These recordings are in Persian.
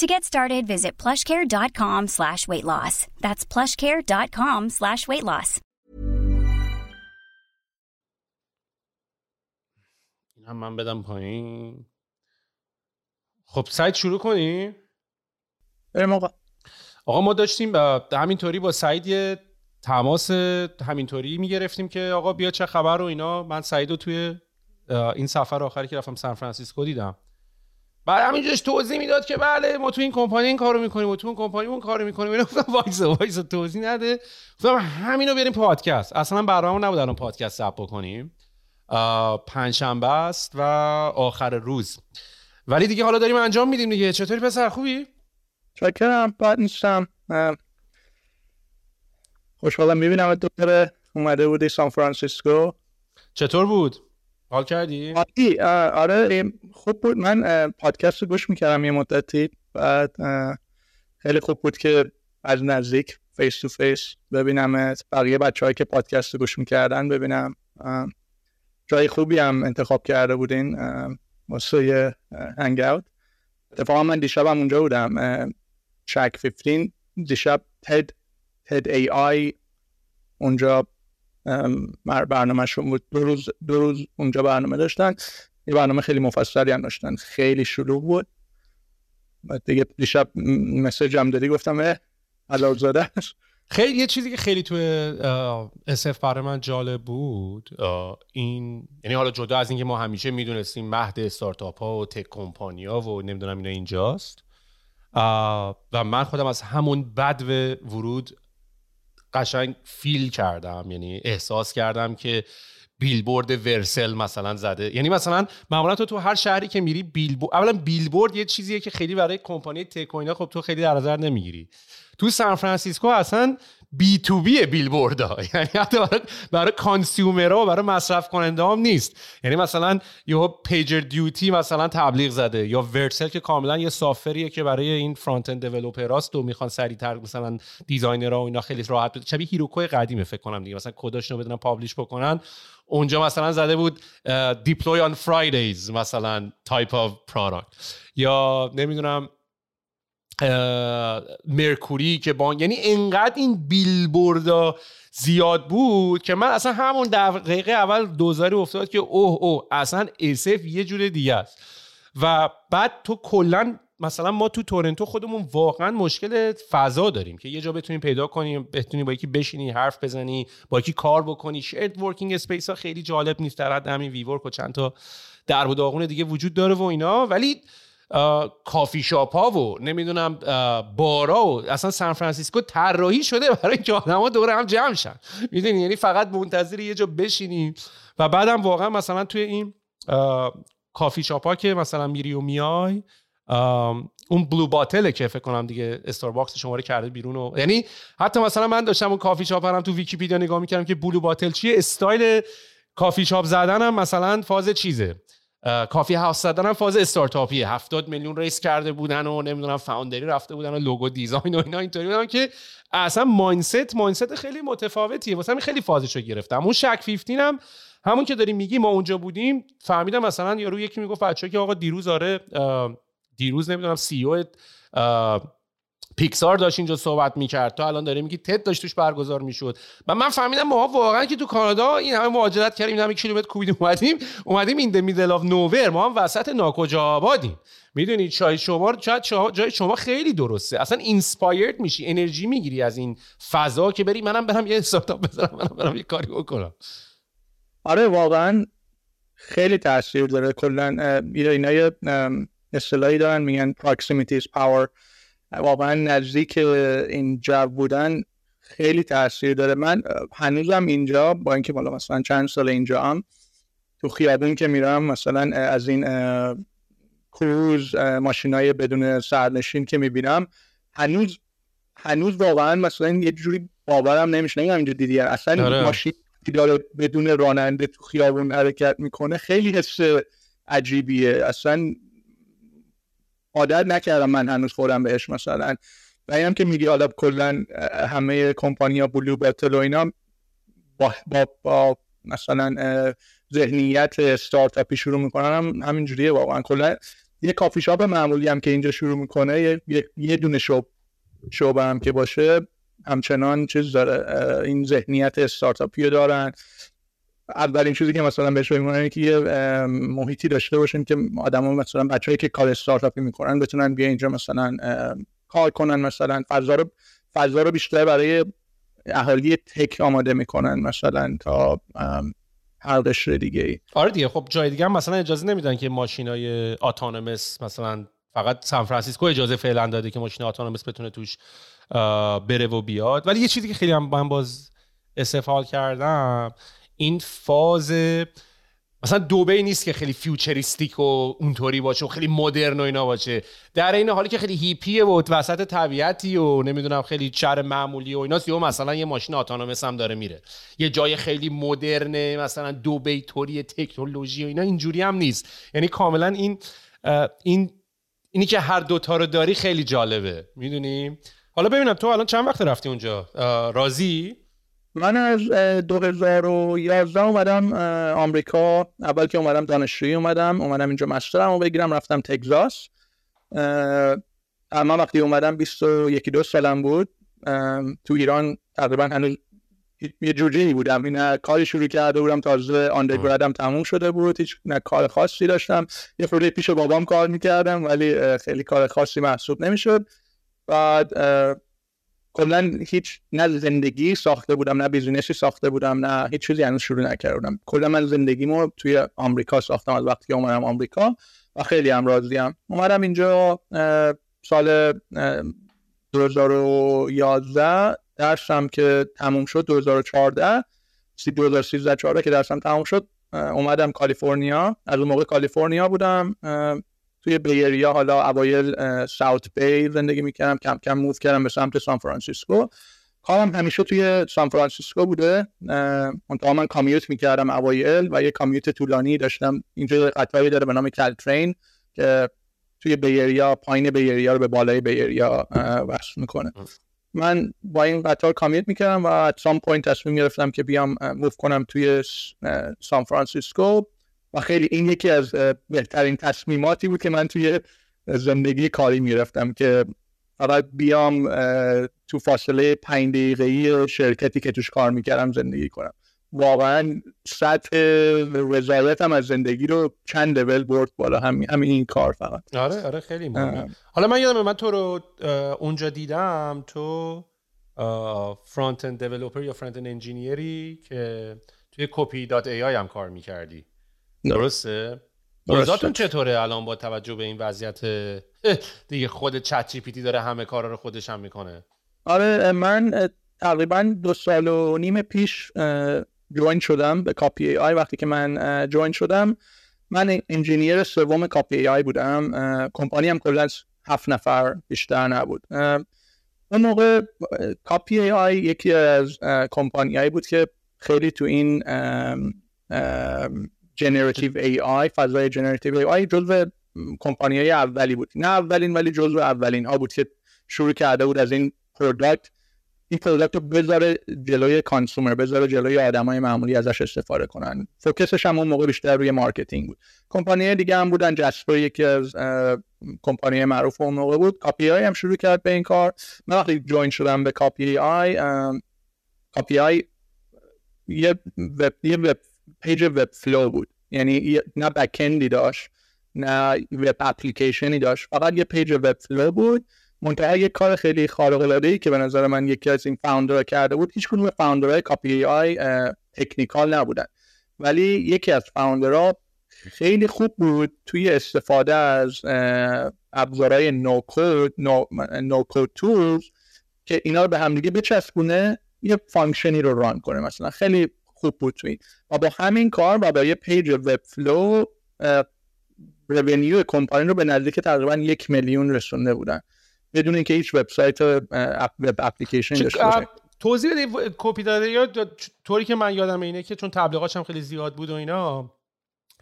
To get started, visit plushcare.com slash weight loss. That's plushcare.com slash weight loss. این هم من بدم پایین. خب سایت شروع کنیم بریم آقا. آقا ما داشتیم با- همینطوری با سعید یه تماس همینطوری می‌گرفتیم که آقا بیا چه خبر و اینا. من سعید رو توی این سفر آخری که رفتم سان فرانسیسکو دیدم. بعد همینجاش توضیح می‌داد که بله ما تو این کمپانی این کارو می‌کنیم و تو اون کمپانی اون کارو می‌کنیم. اینا گفتم وایسا وایسا توضیح نده. گفتم همینو بریم پادکست. اصلا برنامه نبود الان پادکست ثبت بکنیم پنجشنبه است و آخر روز. ولی دیگه حالا داریم انجام میدیم دیگه. چطوری پسر؟ خوبی؟ چاکرم بد نیستم. خوشحالم می‌بینم دوباره اومده بودی سان فرانسیسکو. چطور بود؟ حال کردی؟ اه، آره خوب بود. من پادکست رو گوش می‌کردم یه مدتی. بعد خیلی خوب بود که از نزدیک face to face ببینم بقیه بچه که پادکست رو گوش می‌کردن ببینم. جای خوبی هم انتخاب کرده بودین. واسه hang out اتفاقا من دیشب هم اونجا بودم. Shack 15 دیشب TED TED AI اونجا برنامهشون بود. دو روز دو روز اونجا برنامه داشتن. یه برنامه خیلی مفصلی هم داشتن. خیلی شلوغ بود. بعد دیگه دیشب مسیج هم دادی گفتم زاده خیلی یه چیزی که خیلی توی اسف برای من جالب بود این یعنی حالا جدا از اینکه ما همیشه می‌دونستیم مهد استارتاپ ها و تک کمپانی ها و نمی‌دونم اینا اینجاست. و من خودم از همون بد ورود قشنگ فیل کردم یعنی احساس کردم که بیلبورد ورسل مثلا زده. یعنی مثلا معمولا تو تو هر شهری که میری بیلبورد اولا بیلبورد یه چیزیه که خیلی برای کمپانی تک و اینا خب تو خیلی در نظر نمی‌گیری. تو سان فرانسیسکو اصلا B2B billboard ها یعنی حتی برای, برای consumer ها و برای مصرف کننده هم نیست. یعنی مثلا یه PagerDuty مثلا تبلیغ زده یا Vercel که کاملا یه software یه که برای این front end developer هاست و می‌خوان سریعتر مثلا designer ها و اینا خیلی راحت شبیه Heroku ی قدیمه فکر کنم دیگه. مثلا کداشون رو بدونن publish بکنن. اونجا مثلا زده بود deploy on Fridays مثلا type of product یا نمی‌دونم Mercury که بانک یعنی انقدر این بیلبوردا زیاد بود که من اصلا همون دقیقه اول دوزاری افتاد که اوه اوه اصلا SF یه جور دیگه است. و بعد تو کلا مثلا ما تو تورنتو خودمون واقعا مشکل فضا داریم که یه جا بتونیم پیدا کنیم بتونی با یکی بشینی حرف بزنی با یکی کار بکنی. shared working space ها خیلی جالب نیست در حد همین WeWork و چند تا در و داغون دیگه وجود داره و اینا. ولی کافی شاپ ها و نمی‌دونم بارا و اصلا سان فرانسیسکو طراحی شده برای اینکه آدما دور هم جمع شن. می‌دونی؟ یعنی فقط منتظر یه جا بشینی و بعدم واقعا مثلا توی این کافی شاپ ها که مثلا میری و میای اون Blue Bottle ه که فکر کنم دیگه Starbucks شماره کرده بیرون و یعنی حتی مثلا من داشتم اون کافی شاپ هم تو ویکیپدیا نگاه می‌کردم که Blue Bottle چیه؟ استایل کافی شاپ زدن هم مثلا فاز چیزه. coffee house زدن فاز استارتاپیه. 70 میلیون raise کرده بودن و نمی‌دونم founder ی رفته بودن و logo design و اینا اینطوری بودن که اصلا mindset mindset خیلی متفاوتیه. واسه همین خیلی فازش رو گرفتم. اون Shack 15 هم همون که داریم میگی ما اونجا بودیم فهمیدم مثلا یارو یکی می‌گفت بچه‌ها که آقا دیروز آره دیروز نمی‌دونم CEO Pixar داشت اینجا صحبت می‌کرد. تو الان داره میگی TED داشت توش برگزار می‌شد. و من فهمیدم ما واقعا که تو کانادا این همه مهاجرت کردیم این همه کیلومتر کوبیدیم اومدیم اومدیم این میدل اف نوور ما هم وسط ناکجا آبادیم. می‌دونید چای شما شاید جای شما خیلی درسته. اصلا اینسپایرد میشی انرژی می‌گیری از این فضا که بری منم برم یه استارتاپ بزنم منم برم یه کاری بکنم. آره واقعا خیلی تاثیر داره. کلا اینا یه اصطلاحی دارن میگن is power. واقعا نزدیک این جو بودن خیلی تاثیر داره. من هنوزم اینجا با اینکه بالا مثلا چند سال اینجا هم تو خیابون که میرم مثلا از این کروز های بدون سرنشین که می‌بینم هنوز هنوز واقعا مثلا یه جوری باورم نمیشه. نمی‌دونم اینجا دیدی اصلا آره. ماشین داره بدون راننده تو خیابون حرکت می‌کنه خیلی حس عجیبیه. اصلا عادت نکردم من هنوز خودم بهش مثلا. و اینم که میگی حالا کلا همه کمپانیا بلو بتل و اینا با, با, با مثلا ذهنیت استارتاپی شروع می‌کنن هم همینجوریه واقعا. کلا یه کافی شاپ معمولی هم که اینجا شروع می‌کنه یه, یه دونه شوب شعبه هم که باشه همچنان چیز داره این ذهنیت استارتاپی رو دارن. اولین چیزی که مثلا بهش فکر که یه محیطی داشته باشیم که آدما مثلا بچه‌ای که کار استارتاپی می‌کنن بتونن بیا اینجا مثلا کار کنن مثلا. فضا رو فضا رو بیشتر برای اهالی تک آماده می‌کنن مثلا تا هر قشر دیگه آره دیگه خب جای دیگه هم مثلا اجازه نمیدن که ماشینای اتونومس مثلا فقط سان فرانسیسکو اجازه فعلا داده که ماشین اتونومس بتونه توش بره و بیاد. ولی یه چیزی که خیلی هم من باز استفاده کردم این فاز مثلا دبی نیست که خیلی futuristic و اونطوری باشه و خیلی مدرن و اینا باشه. در این حالی که خیلی هیپیه و وسط طبیعتی و نمی‌دونم خیلی چیز معمولی و اینا یا مثلا یه ماشین autonomous هم داره میره. یه جای خیلی مدرنه مثلا دبی طوری تکنولوژی و اینا اینجوری هم نیست. یعنی کاملا این این اینی که هر دوتا رو داری خیلی جالبه. می‌دونیم حالا ببینم تو الان چند وقت رفتی اونجا؟ راضی؟ من از 2011 اومدم آمریکا. اول که اومدم دانشجویی اومدم اومدم اینجا مسترم رو بگیرم رفتم تگزاس. اما وقتی اومدم 21 دو سالم بود. تو ایران تقریبا هنوز یه جوجه بودم. این کاری شروع کرده بودم. تازه آندرگرادم تموم شده بود. هیچ نه کار خاصی داشتم. یه فرده پیش بابام کار می‌کردم ولی خیلی کار خاصی محسوب نمی‌شد. بعد کلا هیچ نه زندگی ساخته بودم نه بیزینسی ساخته بودم نه هیچ چیزی هنوز شروع نکرده بودم کلا من زندگیمو توی آمریکا ساختم از وقتی که اومدم آمریکا و خیلی هم راضیم. اومدم اینجا سال 2011 درسم که تموم شد 2014 2013 14 که درسم تموم شد اومدم کالیفرنیا. از اون موقع کالیفرنیا بودم توی Bay Area حالا اوایل South Bay زندگی می‌کردم کم کم move کردم به سمت سان فرانسیسکو. کارم همیشه توی سان فرانسیسکو بوده. منتها من commute می‌کردم اوایل و یه commute طولانی داشتم. اینجا قطاری داره به نام Caltrain که توی Bay Area پایین Bay Area رو به بالای Bay Area وصل می‌کنه. من با این قطار commute می‌کردم و at some point تصمیم گرفتم که بیام move کنم توی سان فرانسیسکو. و خیلی این یکی از بهترین تصمیماتی بود که من توی زندگی کاری می‌رفتم که فقط بیام تو فاصله پنج دقیقه شرکتی که توش کار می‌کردم زندگی کنم. واقعا سطح رضایتم از زندگی رو چند لول برد بالا. همین همین این کار فقط. آره آره خیلی مهمه. حالا من یادم من تو رو اونجا دیدم تو front-end developer یا front-end engineer ی که توی Copy.ai هم کار می‌کردی. درسته؟ اوضاعتون چطوره الان با توجه به این وضعیت؟ دیگه خود ChatGPT داره همه کارا رو خودش هم می‌کنه. آره من تقریبا دو سال و نیم پیش join شدم به Copy.ai وقتی که من join شدم من engineer سوم Copy.ai بودم. کمپانی هم کلا هفت نفر بیشتر نبود. اون موقع Copy.ai یکی از کمپانی بود که خیلی تو این generative AI فضای generative AI جزو کمپانی های اولی بود. نه اولین ولی جزو اولین. ها بود که شروع کرده بود از این product این product رو بذاره جلوی consumer بذاره جلوی آدمای معمولی ازش استفاده کنن. focus ش هم اون موقع بیشتر روی marketing بود. کمپانی دیگه هم بودن. Jasper یکی از کمپانی معروف اون موقع بود. Copy.ai هم شروع کرد به این کار. من وقتی join شدم به Copy.ai Copy.ai یه وب یه web page Webflow بود. یعنی نه backend ی داشت نه web application ی داشت فقط یه page Webflow بود. منتها یک کار خیلی خارق العاده ای که به نظر من یکی از این founder ها کرده بود هیچ کدوم founder های Copy.ai technical نبودن. ولی یکی از founder ها خیلی خوب بود. توی استفاده از ابزارهای no-code no-code tools که اینا رو به همدیگه بچسبونه یه function ی رو run کنه. مثلا خیلی خوب بود توی و با همین کار و با یه page Webflow revenue کمپانی رو به نزدیک تقریبا یک میلیون رسونده بودن. بدون اینکه هیچ website web application داشته باشه. توضیح بده Copy.ai طوری که من یادم اینه که چون تبلیغاتش هم خیلی زیاد بود و اینا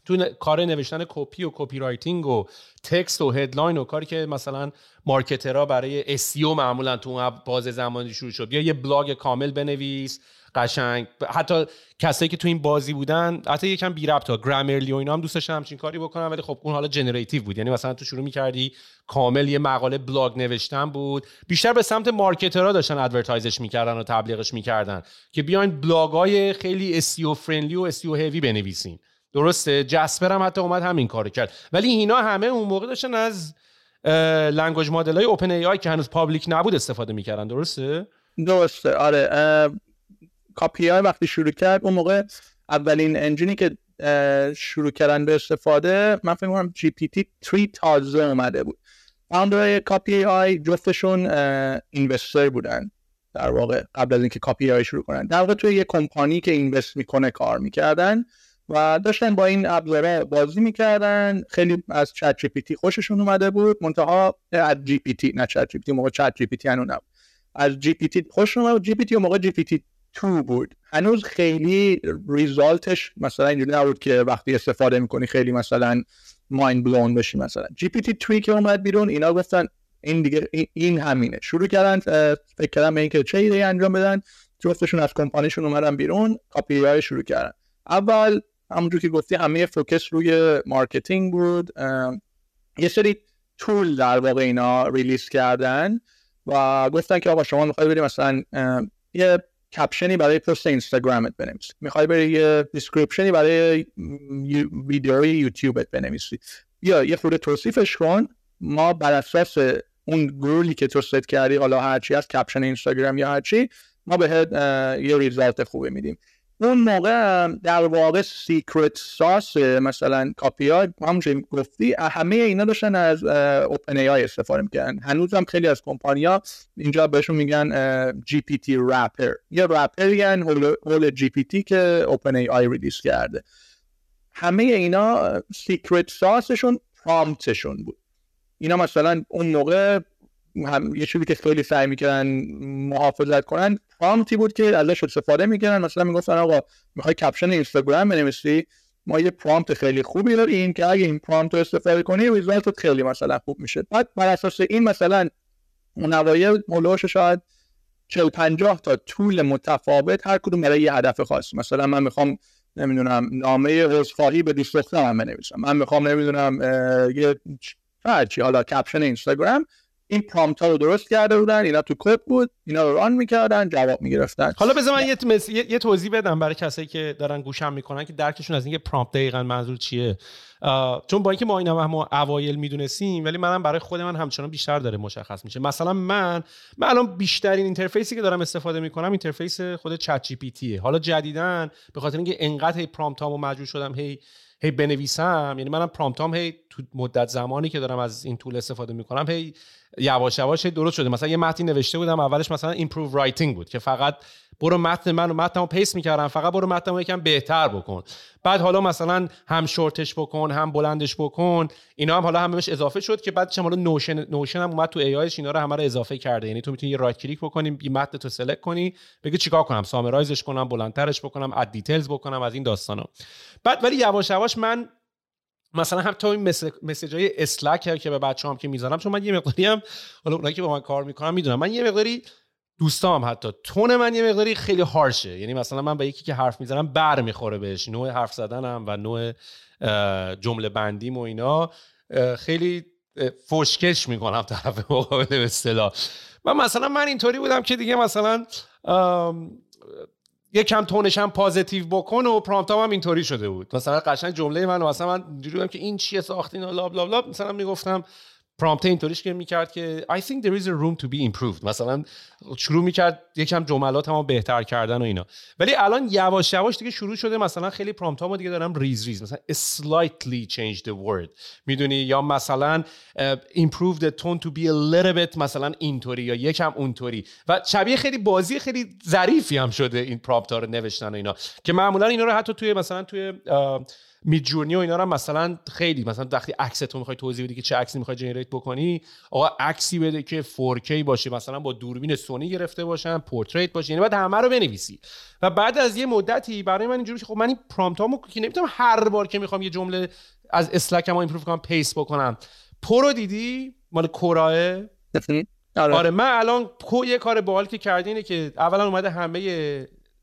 تو کار نوشتن کپی و copywriting و text و headline و کاری که مثلا marketer ها برای SEO معمولا تو اون بازه زمانی شروع شد. یا یه بلاگ کامل بنویس قشنگ. حتی کسایی که تو این بازی بودن حتی یکم بی ربط ها Grammarly و اینا هم دوست داشتن همچین کاری بکنن ولی خب اون حالا generative بود. یعنی مثلا تو شروع می‌کردی کامل یه مقاله بلاگ نوشتن بود. بیشتر به سمت marketer ها داشتن advertise ش می‌کردن و تبلیغش می‌کردن که بیاین بلاگ های خیلی SEO friendly و SEO heavy بنویسین. درسته؟ Jasper هم حتی اومد همین کارو کرد. ولی اینا همه اون موقع داشتن از language model های OpenAI که هنوز public نبود استفاده می‌کردن. درسته؟ درسته. آره Copy.ai وقتی شروع کرد اون موقع اولین engine ی که شروع کردن به استفاده من فکر کنم GPT 3 تازه اومده بود. founder Copy.ai جفتشون investor بودن. در واقع قبل از اینکه Copy.ai شروع کنن. در واقع توی یه کمپانی که invest می‌کنه کار می‌کردن و داشتن با این ابزاره بازی می‌کردن. خیلی از ChatGPT خوششون اومده بود. منتها از جی پی تی نه ChatGPT موقع چت GPT نبود. از جی پی تی خوش اومد. جی پی تی موقع جی پی تی تو بود. هنوز خیلی result ش مثلا اینجوری نبود که وقتی استفاده می‌کنی خیلی مثلا mind-blown بشی مثلا. GPT 3 که اومد بیرون اینا گفتن این دیگه این همینه. شروع کردن فکر کردن به اینکه چه ایده انجام بدن. جفتشون از کمپانیشون اومدن بیرون کاپی شروع کردن. اول همونجور که گفتی همه focus روی marketing بود. یه سری tool در واقع اینا release کردن و گفتن که آقا شما می‌خوای بریم مثلا یه caption ی برای پست اینستاگرامت بنویسی می‌خوای بری یه description ی برای ویدیوی یوتیوبت بنویسی. یا یه خورده توصیفش کن. ما بر اساس اون گرولی که تو ست کردی حالا هرچی از caption اینستاگرام یا هرچی ما بهت یه result خوبی میدیم. اون موقع در واقع secret sauce مثلا Copy.ai همونجوری گفتی همه اینا داشتن از OpenAI استفاده می‌کنن هنوز هم خیلی از کمپانیا اینجا بهشون میگن GPT wrapper یه wrapper یعنی هول جی پی تی که اوپن ای آی ریلیز کرده. همه اینا secret sauce شون prompt شون بود. اینا مثلا اون موقع هم یه چیزی که خیلی سعی می‌کردن محافظت کنن prompt ی بود که ازش استفاده می‌کردن. مثلا می‌گفتن آقا می‌خوای caption اینستاگرام بنویسی؟ ما یه prompt خیلی خوبی داریم که اگه این prompt رو استفاده کنی result خیلی مثلا خوب میشه. بعد بر اساس این مثلا نوایل مولوش شاید 40 50 تا tool متفاوت هر کدوم برای یه هدف خاص. مثلا من می‌خوام نمی‌دونم نامه عذرخواهی به دوست دخترم بنویسم. من می‌خوام نمی‌دونم یه هرچی حالا caption اینستاگرام این prompt ها رو درست کرده بودن اینا تو Copy.ai بود اینا رو run می‌کردن جواب می‌گرفتن. حالا بذار من یه, یه توضیح بدم برای کسایی که دارن گوشم می‌کنن که درکشون از اینکه prompt دقیقا منظور چیه. چون با اینکه ما اینا ما اوایل می‌دونستیم ولی منم برای خود من همچنان بیشتر داره مشخص میشه. مثلا من من الان بیشترین interface ی که دارم استفاده می‌کنم interface خود ChatGPT ه حالا جدیدن به خاطر اینکه انقدر هی prompt هامو مجبور شدم هی هی بنویسم یعنی منم prompt ام هی تو مدت زمانی که دارم از این tool استفاده می‌کنم هی یواش یواش درست شده. مثلا یه متنی نوشته بودم اولش مثلا improve writing بود که فقط برو متن من و متنمو paste می‌کردم فقط برو متنمو یکم بهتر بکن. بعد حالا مثلا هم شورتش بکن هم بلندش بکن اینا هم حالا هم بهش اضافه شد که بعد حالا Notion Notion هم اومد تو AI ش اینا رو همه رو اضافه کرده. یعنی تو می‌تونی یه right click بکنی یه متن تو select کنی بگی چیکار کنم؟ summarize ش کنم بلندترش بکنم add details بکنم از این داستانا. بعد ولی یواش یواش من مثلا هم تا این مسیج های اسلک که به بچه هم که می‌ذارم چون من یه مقداری هم حالا اونایی که با من کار می‌کنم می‌دونم من یه مقداری دوستام حتی. تون من یه مقداری خیلی هارشه. یعنی مثلا من به یکی که حرف می‌زنم بر می‌خوره بهش. نوع حرف زدنم و نوع جمله بندیم و اینا خیلی فشکش می‌کنم طرف مقابل به اصطلاح. و مثلا من اینطوری بودم که دیگه مثلا یه کم tone ش هم positive بکن و prompt هم اینطوری شده بود. مثلا قشنگ جمله من مثلا من اینجوری که این چیه ساختین و blah blah blah مثلا می‌گفتم prompt اینطوریش که می‌کرد که I think there is a room to be improved. مثلا شروع می‌کرد یکم جملات هم بهتر کردن و اینا. ولی الان یواش یواش دیگه شروع شده مثلا خیلی prompt هم دیگه دارم ریز ریز. مثلا slightly change the word. می‌دونی؟ یا مثلا improve the tone to be a little bit مثلا اینطوری یا یکم اونطوری. و شبیه خیلی بازی خیلی ظریفی هم شده این prompt ها رو نوشتن و اینا. که معمولا اینا رو حتی توی مثلا توی Midjourney و اینا رو مثلا خیلی مثلا وقتی عکس تو می‌خوای توضیح بدی که چه عکسی می‌خوای generate بکنی آقا عکسی بده که 4K باشه مثلا با دوربین سونی گرفته باشن portrait باشه یعنی باید همه رو بنویسی. و بعد از یه مدتی برای من اینجوری خب من این prompt امو که نمی‌تونم هر بار که می‌خوام یه جمله از Slack م improve کنم paste بکنم. Poe رو دیدی؟ مال Quora ه آره. آره من الان یه کار باحال که کردی اینه که اولا اومده همه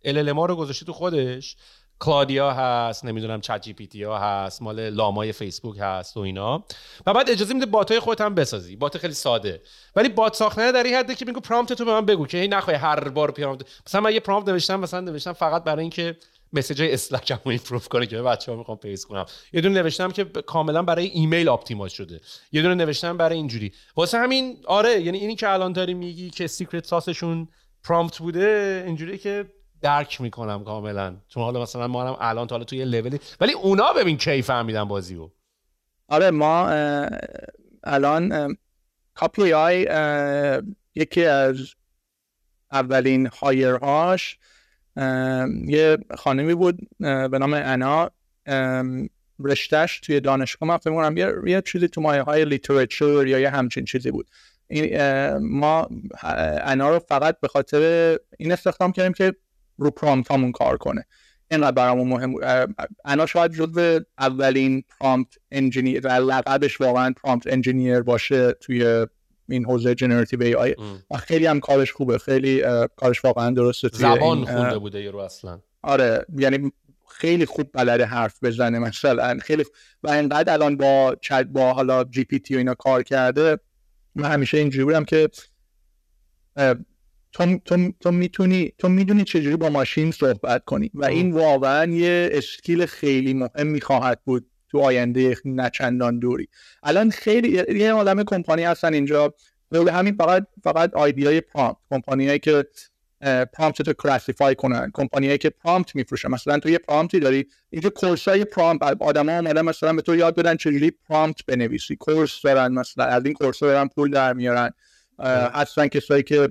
LLM رو گذاشته تو خودش. Claude یا هست نمی‌دونم ChatGPT ها هست مال Llama ی فیسبوک هست و اینا. و بعد اجازه میده bot ای خودت هم بسازی. bot خیلی ساده. ولی bot ساختن در این حده که میگه prompt تو به من بگو که هی نخوای هر بار prompt مثلا من یه prompt نوشتم مثلا نوشتم فقط برای اینکه message های Slack رو improve کنه که بچه‌ها می‌خوام paste کنم. یه دونه نوشتم که کاملا برای ایمیل optimize شده. یه دونه نوشتم برای اینجوری. واسه همین آره یعنی اینی که الان داری میگی که secret sauce شون prompt بوده اینجوری که درک می‌کنم کاملا. چون حالا مثلا ما هم الان تا حالا توی لولی ولی اونا ببین کی فهمیدن بازی رو آره ما الان Copy AI یکی از اولین hire هاش یه خانمی بود به نام انا رشتهش توی دانشگاه. من فکر یه, یه چیزی تو مایه های literature یا یه همچین چیزی بود. ما انا رو فقط به خاطر این استخدام کردیم که رو prompt همون کار کنه. اینقدر برامون مهم انا شاید جزو اولین prompt engineer لقبش واقعا prompt engineer باشه توی این حوزه generative AI و خیلی هم کارش خوبه. خیلی کارش واقعا درسته توی زبان خونده بوده یه رو اصلا. آره. یعنی خیلی خوب بلده حرف بزنه مثلا. خیلی و اینقدر الان با چت با حالا جی پی تی و اینا کار کرده. من همیشه اینجوری بودم که تو, تو, تو می‌تونی تو می‌دونی چجوری با ماشین صحبت کنی. و این واقعا یه اسکیل خیلی مهم می‌خواهد بود تو آینده نچندان دوری. الان خیلی یه عالم کمپانی هستن اینجا. به همین فقط فقط های پرامپت کمپانیایی که prompt رو classify کنن. کمپانیایی که prompt میفروشن. مثلا تو یه prompt ی داری اینجا course های prompt آدما اومدن مثلا به تو یاد بدن چجوری prompt بنویسی. course دارن مثلا از این course دارن پول در میارن. هستن کسایی که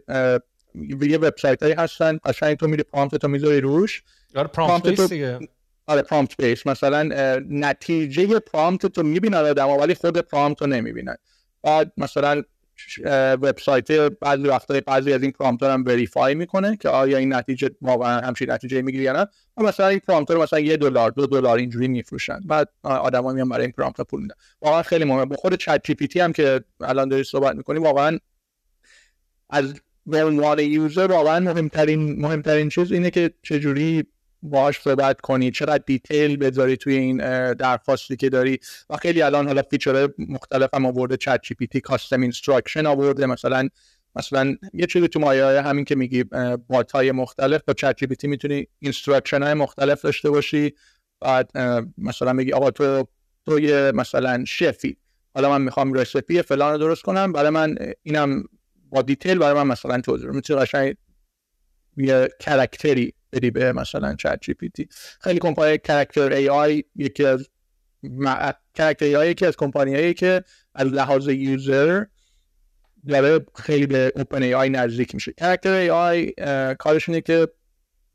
یه وبسایت هایی هستن قشنگ تو میری prompt تو می‌ذاری روش. آره PromptBase دیگه. آره PromptBase. مثلا نتیجه prompt تو می‌بینن آدم ولی خود prompt رو نمی‌بینن. بعد مثلا وبسایت بعضی وقتا بعضی از این prompt هم verify می‌کنه که آیا این نتیجه واقعا همچین نتیجه می‌گیری یا نه. و مثلا این prompt رو مثلا یه دلار دو دلار اینجوری میفروشن. بعد آدما میان برای این prompt پول میدن. واقعا خیلی مهمه. با خود ChatGPT هم که الان داری صحبت می‌کنی واقعا از به عنوان user واقعا مهمترین مهمترین چیز اینه که چجوری باهاش صحبت کنی چقدر detail بذاری توی این درخواستی که داری. و خیلی الان حالا feature مختلف هم آورده ChatGPT custom instruction آورده. مثلا مثلا یه چیزی تو مایه همین که میگی bot های مختلف. با ChatGPT می‌تونی instruction های مختلف داشته باشی. بعد مثلا میگی آقا تو تو یه مثلا chef ی. حالا من می‌خوام recipe فلان رو درست کنم. برای من اینم با detail برای من مثلا توضیح می‌تونی قشنگ یه character ی بدی به مثلا ChatGPT خیلی کمپانی Character AI یکی از Character AI یکی از کمپانی که از لحاظ user داره خیلی به OpenAI نزدیک میشه. Character AI کارش اینه که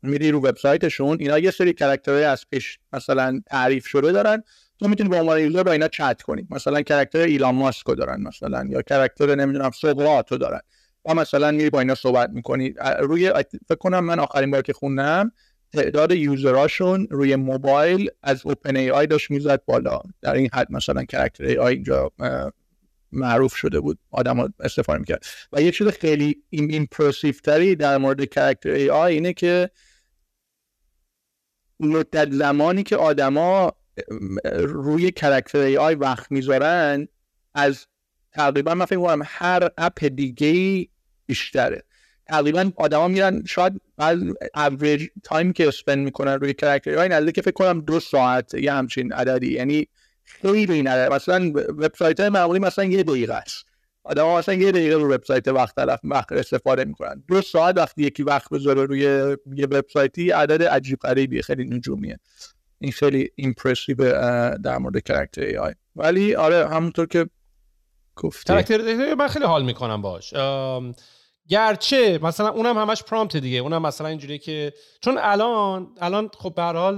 میری رو وبسایتشون اینا یه سری کاراکترهای از پیش مثلا تعریف شده دارن. تو می‌تونی به عنوان user با اینا چت کنی مثلا کاراکتر ایلان ماسکو دارن مثلا یا کاراکتر نمی‌دونم سقراطو دارن. و مثلا میری با اینا صحبت می‌کنی. روی فکر کنم من آخرین بار که خوندم تعداد user اشون روی موبایل از OpenAI داشت می‌زد بالا. در این حد مثلا Character AI اینجا معروف شده بود. آدم استفاده می‌کرد. و یه چیز خیلی impressive تری در مورد Character AI اینه که مدت زمانی که آدما روی Character AI وقت می‌ذارن از تقریبا من فکر هر app دیگه بیشتره. تقریبا آدما میرن شاید از average time که spend می‌کنن روی Character AI نزدیک فکر کنم دو ساعت یه همچین عددی. یعنی خیلی عدد. مثلا وبسایت های معمولی مثلا یه دقیقه است. آدم مثلا یه دقیقه رو وبسایت وقت طرف وقت استفاده می‌کنن. دو ساعت وقتی یکی وقت بذاره روی یه وبسایتی عدد عجیب غریبیه. خیلی نجومیه. این خیلی impressive در مورد Character AI ولی آره همونطور که گفتی. کرکتر من خیلی حال می‌کنم باش گرچه مثلا اونم همش پرامپت دیگه. اونم مثلا اینجوریه که چون الان الان خب به حال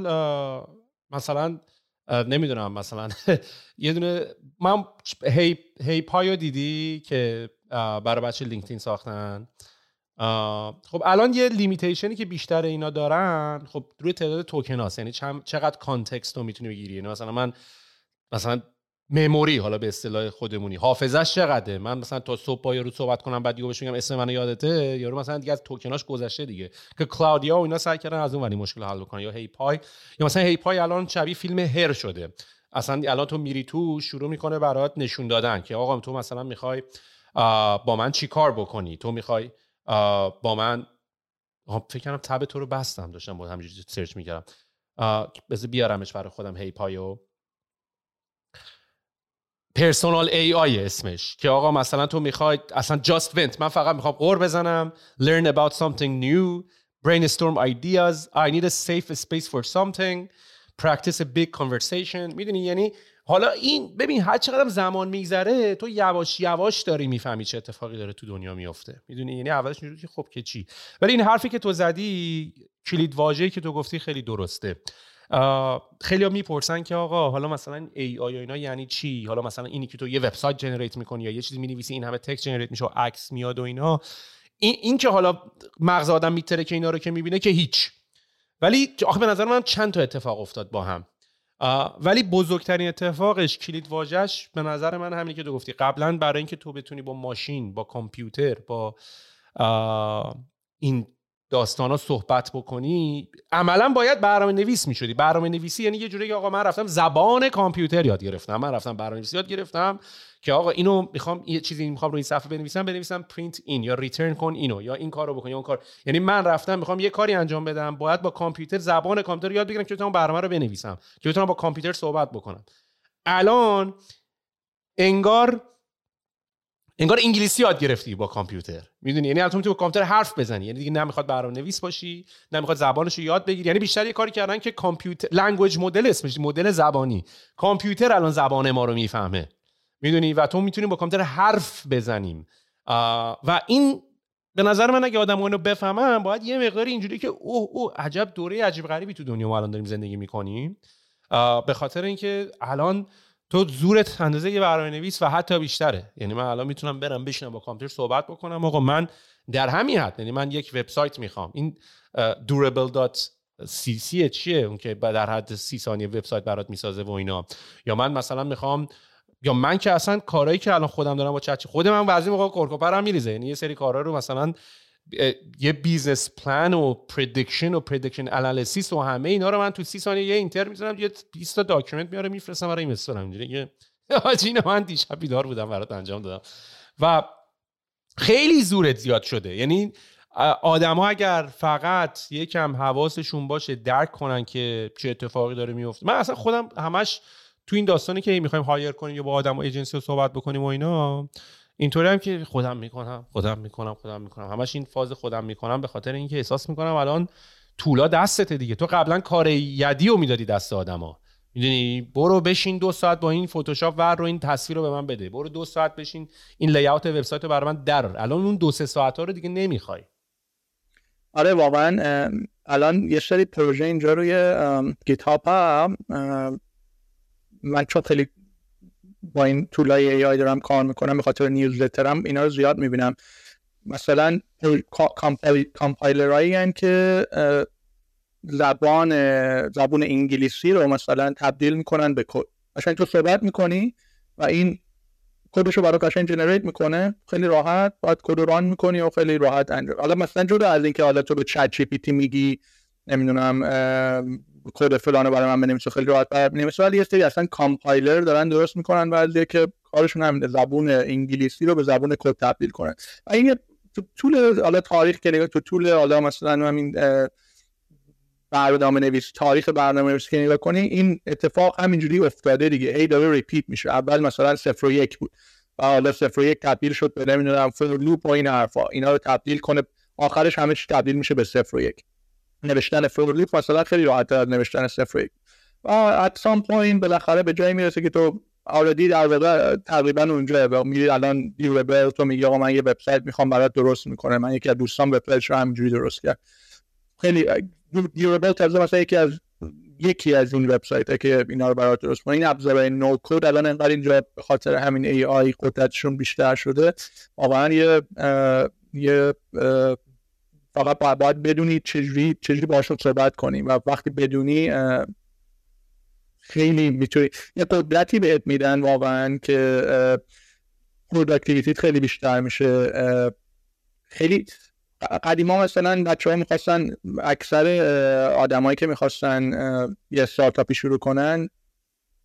مثلا نمی‌دونم مثلا یه دونه من هی, هی پایو دیدی که برای بچه لینکدین ساختن. خب الان یه لیمیتیشنی که بیشتر اینا دارن خب روی تعداد توکن هاست. یعنی چقدر کانتکست رو می‌تونی بگیری؟ یعنی مثلا من مثلا مموری حالا به اصطلاح خودمونی. حافظش چقدره؟ من مثلا تا صبح با یارو صحبت کنم بعد دیگه بهش میگم اسم منو یادته یارو مثلا دیگه از توکناش گذشته دیگه. که کلاودیا و اینا سعی کردن از اون ولی مشکل حل بکنن. یا هی پای یا مثلا هی پای الان شبیه فیلم هر شده. اصلا الان تو میری تو شروع می‌کنه برات نشون دادن که آقا تو مثلا می‌خوای با من چی کار بکنی؟ تو می‌خوای با من فکر کنم تب تو رو بستم داشتم با همینجوری سرچ می‌کردم. بذار بیارمش برای خودم. هی پایو. پرسونال ای آی اسمش که آقا مثلا تو می‌خوای اصلا جاست ونت من فقط می‌خوام قور بزنم learn about something new brainstorm ideas I need a safe space for something practice a big conversation. می‌دونی؟ یعنی حالا این ببین هر چقدر زمان میگذره تو یواش یواش داری می‌فهمی چه اتفاقی داره تو دنیا میفته می‌دونی؟ یعنی اولش میگی خب که چی؟ ولی این حرفی که تو زدی کلید واژه‌ای که تو گفتی خیلی درسته. خیلی ها می‌پرسن که آقا حالا مثلا ای آی اینا یعنی چی؟ حالا مثلا اینی که تو یه وبسایت جنریت می‌کنی یا یه چیزی می‌نویسی این همه تکست جنریت میشه و عکس میاد و اینا. این, این که حالا مغز آدم میتره که اینا رو که می‌بینه که هیچ. ولی آخه به نظر من چند تا اتفاق افتاد با هم. ولی بزرگترین اتفاقش کلید واژش به نظر من همینی که تو گفتی. قبلا برای اینکه تو بتونی با ماشین با کامپیوتر با این داستانا صحبت بکنی عملا باید برنامه نویس می‌شدی. برنامه نویسی یعنی یه جوری آقا من رفتم زبان کامپیوتر یاد گرفتم. من رفتم برنامه نویسی یاد گرفتم که آقا اینو می‌خوام یه چیزی می‌خوام روی صفحه بنویسم بنویسم پرینت این یا return کن اینو یا این کارو بکن یا اون کار. یعنی من رفتم می‌خوام یه کاری انجام بدم باید با کامپیوتر زبان کامپیوتر یاد بگیرم که بتونم برنامه رو بنویسم که بتونم با کامپیوتر صحبت بکنم. الان انگار انگار انگلیسی یاد گرفتی با کامپیوتر. می‌دونی؟ یعنی الان تو با کامپیوتر حرف بزنی. یعنی دیگه نمی‌خواد برنامه نویس باشی نمی‌خواد زبانش رو یاد بگیری. یعنی بیشتر یه کاری کردن که کامپیوتر language model اسمش مدل زبانی. کامپیوتر الان زبان ما رو می‌فهمه. می‌دونی؟ و تو می‌تونی با کامپیوتر حرف بزنیم. و این به نظر من اگه آدم اینو بفهمن باید یه مقداری اینجوری که اوه اوه عجب دوره عجیب غریبی تو دنیا ما الان داریم زندگی می‌کنیم. به خاطر اینکه الان تو زورت اندازه یه برنامه نویس و حتی بیشتره. یعنی من الان می‌تونم برم بشینم با کامپیوتر صحبت بکنم. آقا من در همین حد یعنی من یک وبسایت می‌خوام. این durable.cc چیه؟ اون که در حد سی ثانیه وبسایت برات می‌سازه و اینا. یا من مثلا می‌خوام یا من که اصلا کارهایی که الان خودم دارم با چت خود من بعضی موقع کرک و پرم میریزه. یعنی یه سری کارا رو مثلا یه business plan و prediction و prediction analysis و همه اینا رو من تو سی ثانیه یه enter می‌ذارم یه 20 تا document میاره میفرستم برای investor م اینجوری حاجی من دیشب بیدار بودم برات انجام دادم. و خیلی زورت زیاد شده. یعنی آدما اگر فقط یکم حواسشون باشه درک کنن که چه اتفاقی داره میفته من اصلا خودم همش تو این داستانی که می‌خوایم هایر کنیم یا با آدم و ایجنسی رو صحبت بکنیم و اینا اینطوری هم که خودم می‌کنم خودم می‌کنم خودم می‌کنم. همش این فاز خودم می‌کنم به خاطر اینکه احساس می‌کنم الان طولا دستته دیگه. تو قبلا کار یدی رو می‌دادی دست آدما. می‌دونی؟ برو بشین دو ساعت با این فتوشاپ ور رو این تصویر رو به من بده. برو دو ساعت بشین این لیاوت وبسایت رو برای من در الان اون دو سه ساعت ها رو دیگه نمی‌خوای. آره واقعا الان یه سری پروژه اینجا روی گیت من چون خیلی با این طولای ای آی دارم کار می‌کنم به خاطر نیوزلترم اینا رو زیاد می‌بینم. مثلا کامپایلرایی که زبان زبان انگلیسی رو مثلا تبدیل می‌کنن به کد. تو صحبت می‌کنی و این کدش رو برات قشنگ generate می‌کنه خیلی راحت باید کد run می‌کنی و خیلی راحت انجام. حالا مثلا جدا از اینکه حالا تو به چت جی پی تی میگی نمی‌دونم کد فلان برای من بنویسه خیلی راحت برای بنویسه ولی یه سری اصلا کامپایلر دارن درست می‌کنن بعضی که کارشون همینه زبون انگلیسی رو به زبون کد تبدیل کنن. و این تو طول حالا تاریخ که تو طول حالا مثلا همین برنامه نویس تاریخ برنامه نویس که نگاه کنی این اتفاق همینجوری افتاده دیگه. هی داره repeat میشه. اول مثلا صفر و یک بود. و حالا صفر و یک تبدیل شد به نمی‌دونم for loop و این حرفا. اینا رو تبدیل کنه. آخرش همه تبدیل میشه به صفر و یک. نوشتن for loop مثلا خیلی راحت از نوشتن صفر و و at some point بالاخره به جایی می‌رسه که تو already در واقع تقریبا اونجا میری الان دیو تو میگی آقا من یه وبسایت می‌خوام برات درست می‌کنه من یکی از دوستان وبسایتش رو همینجوری درست کرد. خیلی Durable تازه مثلا یکی از یکی از این وبسایت که اینا رو برات درست کنه این ابزار no code الان انقدر اینجا به خاطر همین AI قدرتشون بیشتر شده. واقعا یه یه فقط باید بدونی چجوری چجوری باشون صحبت کنی. و وقتی بدونی خیلی می‌تونی یه قدرتی بهت میدن واقعا که productivity ت خیلی بیشتر میشه. خیلی قدیما مثلا بچه ها می‌خواستن اکثر آدمایی که می‌خواستن یه استارتاپی شروع کنن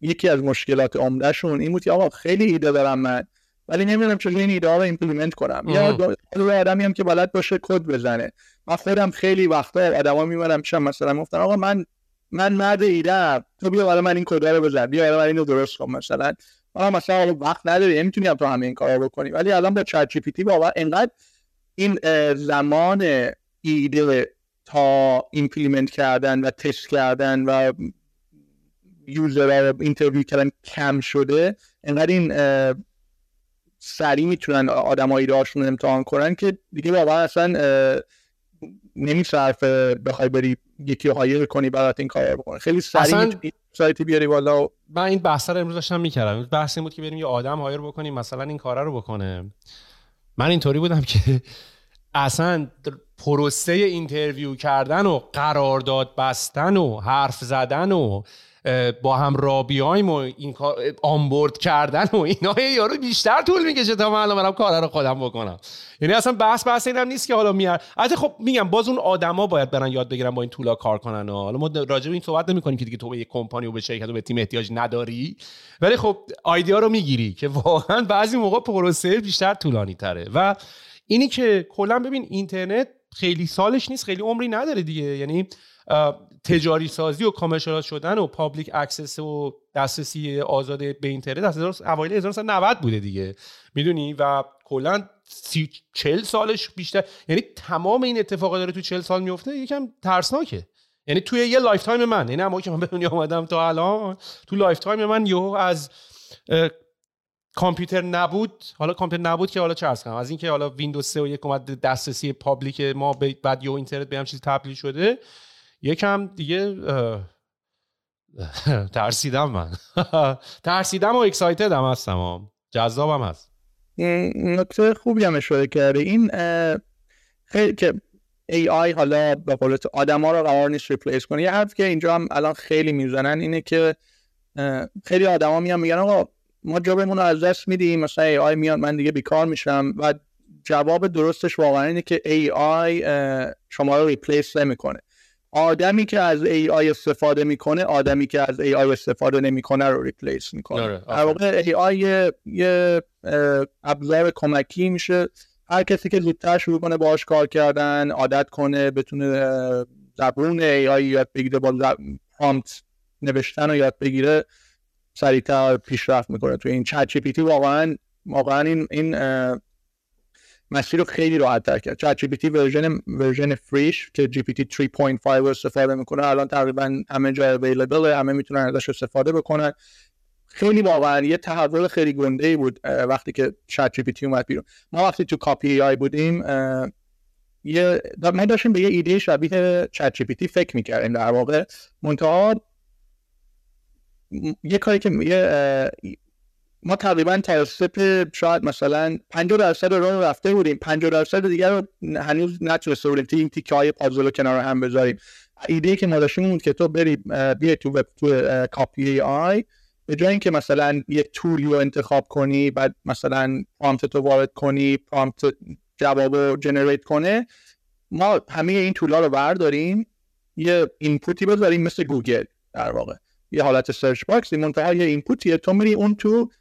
یکی از مشکلات عمدهشون این بود که آقا خیلی ایده دارم من. ولی نمی‌دونم چجوری این ایده ها رو implement کنم. یا یا آدمی هم که بلد باشه کد بزنه. من خودم خیلی وقتا آدما میمونم پیشم مثلا گفتن آقا من من مرد ایده تو بیا برای من این کد رو بزن. بیا برای من اینو درست کن مثلا. حالا مثلا وقت نداری نمی‌تونی هم تو همه این کارا بکنی. ولی الان به چت جی پی تی انقدر این زمان ایده تا implement کردن و تست کردن و user رو interview کردن کم شده انقدر این سریع می‌تونن آدم ها ایده هاشون امتحان کنن که دیگه واقعا اصلا صرف بخوای بری یکی hire کنی برات این کار بکنه خیلی سریع سایتی بیاری بالا من این بحث رو امروز داشتم می‌کردم. بحث این بود که بریم یه آدم hire بکنیم مثلا این کار رو بکنه. من اینطوری بودم که اصلا پروسه interview کردن و قرارداد بستن و حرف زدن و با هم راه بیایم و این کار onboard کردن و اینا یارو بیشتر طول می‌کشه تا من الان برم کار رو خودم بکنم. یعنی اصلا بحث بحث اینم نیست که حالا میار البته خب میگم باز اون آدما باید برن یاد بگیرن با این tool ا کار کنن و حالا ما راجع به این صحبت نمی‌کنیم که دیگه تو به یک کمپانی و به شرکت و به تیم احتیاج نداری. ولی خب ایده رو می‌گیری که واقعا بعضی موقع پروسه بیشتر طولانی تره و اینی که کلا ببین اینترنت خیلی سالش نیست خیلی عمری نداره دیگه. یعنی تجاری سازی و commercial شدن و public access و دسترسی آزاد به اینترنت از اوایل 1990 بوده دیگه. می‌دونی؟ و کلا سی چل سالش بیشتر یعنی تمام این اتفاقات داره تو چل سال میفته یکم ترسناکه. یعنی توی یه lifetime من یعنی اما که من به دنیا اومدم تا الان تو lifetime من یهو از کامپیوتر نبود. حالا کامپیوتر نبود که حالا چه کنم؟ از اینکه حالا ویندوز 3 و یک اومد دسترسی public ما بعد یهو اینترنت به چیز تبدیل شده. یکم دیگه ترسیدم من. ترسیدم و excited م هستم. جذابم هست. نکته خوبی هم اشاره کرده. این خیلی که AI حالا به قول آدما رو قرار نیست replace کنه. یه حرف که اینجا هم الان خیلی می‌زنن اینه که خیلی آدما میان میگن آقا ما job مون رو از دست میدیم. مثلا AI میاد من دیگه بیکار میشم. و جواب درستش واقعا اینه که AI شما رو replace نمی‌کنه. آدمی که از AI استفاده می‌کنه آدمی که از AI استفاده نمی‌کنه رو replace می‌کنه. آره، در واقع AI یه ابزار کمکی میشه. هر کسی که زودتر شروع کنه باهاش کار کردن عادت کنه بتونه زبون AI یاد بگیره یا prompt نوشتن رو یاد بگیره سریعتر پیشرفت می‌کنه. تو این Chat G واقعا واقعا این این مسیر رو خیلی راحت تر کرد. ChatGPT version version free ش که GPT 3.5 رو استفاده می‌کنه الان تقریبا همه جای available همه می‌تونن ازش استفاده بکنن. خیلی واقعا یه تحول خیلی گنده ای بود وقتی که ChatGPT اومد بیرون. ما وقتی تو Copy AI بودیم یه من داشتیم به یه ایده شبیه ChatGPT فکر می‌کردیم. در واقع منتها یه کاری که ما تقریبا توسط شاید مثلا 50 درصد رو رفته بودیم 50 درصد دیگر رو هنوز نتونسته بودیم این تیکه های پازل رو کنار هم بذاریم. ایده که ما داشتیم بود که تو بری بیای تو وب تو Copy AI به جای اینکه مثلا یه tool ی رو انتخاب کنی بعد مثلا prompt تو وارد کنی prompt جواب رو generate کنه ما همه این tool ا رو برداریم یه input ی بذاریم مثل گوگل در واقع. یه حالت search box منتها یه input یه تو میری اون تو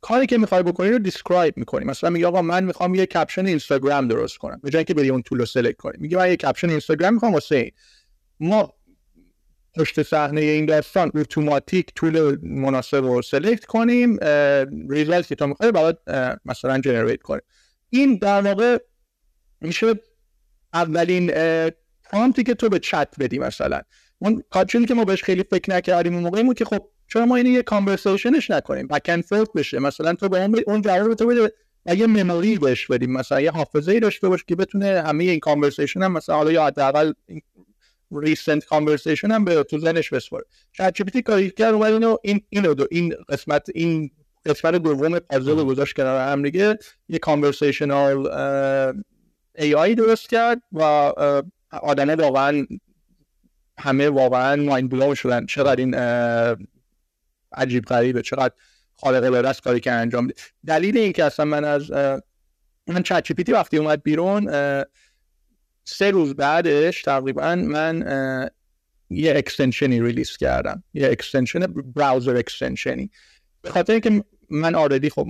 کاری که می‌خوای بکنی رو describe می‌کنی. مثلا میگه آقا من می‌خوام یه caption اینستاگرام درست کنم. به جای اینکه بری اون tool رو select کنی. میگه من یه caption اینستاگرام می‌خوام واسه این. ما پشت صحنه این داستان اتوماتیک tool مناسب رو select کنیم result که تو می‌خوای برات مثلا generate کنیم. این در واقع میشه اولین prompt ی که تو به چت بدی مثلا. اون catch اصلی که ما بهش خیلی فکر نکردیم اون موقعی بود که خب چرا ما اینو یه conversation ش نکنیم؟ back and forth بشه. مثلا تو به اون اون جواب تو بده یه memory بهش بدیم. مثلا یه حافظه ای داشته باشه که بتونه همه این conversation هم مثلا حالا یا حداقل recent conversation هم به تو ذهنش بسپره ChatGPT کاری کرد اومد اینو این اینو دو این قسمت این قسمت دوم پازل گذاشت کنار هم دیگه. یه conversational AI درست کرد و آدمه واقعا همه واقعا mind blow شدن. چقدر این عجیب غریبه. چقدر خالق به دست کاری که انجام میده. دلیل این که اصلا من از من ChatGPT وقتی اومد بیرون سه روز بعدش تقریبا من یه extension ی release کردم. یه extension browser extension ی به خاطر اینکه من already خب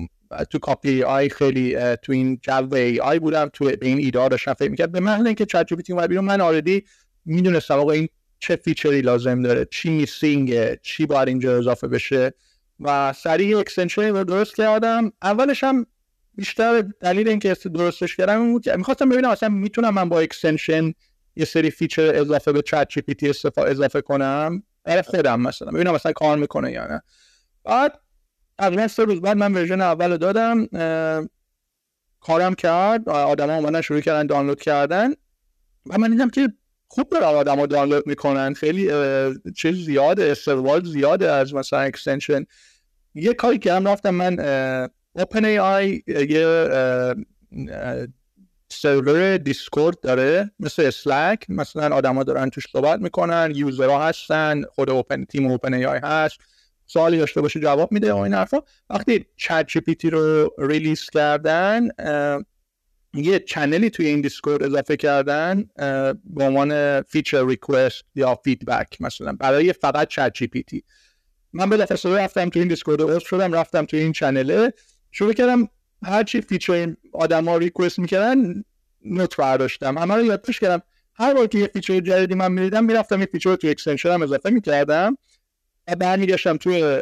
تو Copy AI خیلی تو این جو AI بودم. تو به این ایده داشتم فکر می‌کرد. به محض اینکه ChatGPT اومد بیرون من already می‌دونستم آقا این چه feature ی لازم داره چی missing ه چی باید اینجا اضافه بشه و سریع extension رو درست کردم. اولش هم بیشتر دلیل اینکه درستش کردم این بود می‌خواستم ببینم اصلا می‌تونم من با extension یه سری feature اضافه به ChatGPT اضافه کنم؟ برای خودم مثلا ببینم مثلا کار می‌کنه یا نه. بعد تقریبا سه روز بعد من version اول دادم کارم کرد آدم ها اومدن شروع کردن دانلود کردن و من دیدم که خوب دارن آدم دانلود می‌کنن. خیلی چیز زیاده استقبال زیاده از مثلا extension یه کاری که هم رفتم من OpenAI یه سرور Discord داره مثل Slack مثلا آدما دارن توش صحبت می‌کنن user ها هستن خود Open تیم OpenAI هست. سوالی داشته باشه جواب میده و این حرفا. وقتی ChatGPT رو release کردن یه channel ی توی این Discord اضافه کردن به عنوان feature request یا feedback مثلا برای فقط ChatGPT من یه دفعه رفتم توی این Discord عضو شدم رفتم توی این channel ه شروع کردم هر چی feature آدما request می‌کردن note برداشتم. همه رو یادداشت کردم. هر بار که یه feature جدیدی من می‌دیدم می‌رفتم این feature رو توی extension هم اضافه می‌کردم. برمیگشتم توی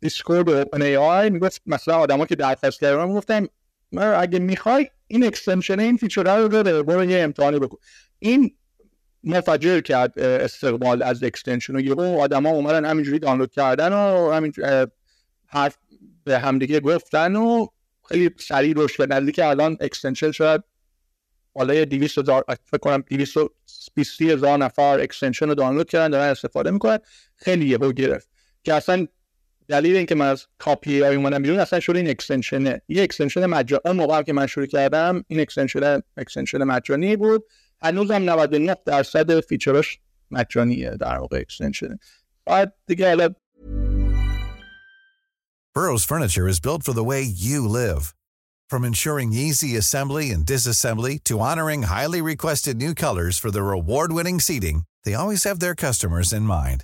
Discord OpenAI می‌گفت مثلا آدما که درخواست کردن می‌گفتم اگه می‌خوای این extension این feature رو بده. برو یه امتحانی بکن. این منفجر کرد استقبال از extension و یهو آدما اومدن همینجوری دانلود کردن و همین حرف به همدیگه گفتن و خیلی سریع روش به نزدیک الان extension شد بالای 200 هزار فکر کنم 220 هزار نفر extension رو دانلود کردن دارن استفاده می‌کنن. خیلی یهو گرفت. که اصلا دلیل اینکه من از کاپی های اومدم بیرون اصلا شده این اکستنشنه یه اکستنشن مجانی اون موقع که من شروع کردم این اکستنشن اکستنشن مجانی بود هنوزم 99 درصد فیچرش مجانیه در واقع اکستنشن بعد دیگه Burroughs Furniture is built for the way you live. From ensuring easy assembly and disassembly to honoring highly requested new colors for their award-winning seating, they always have their customers in mind.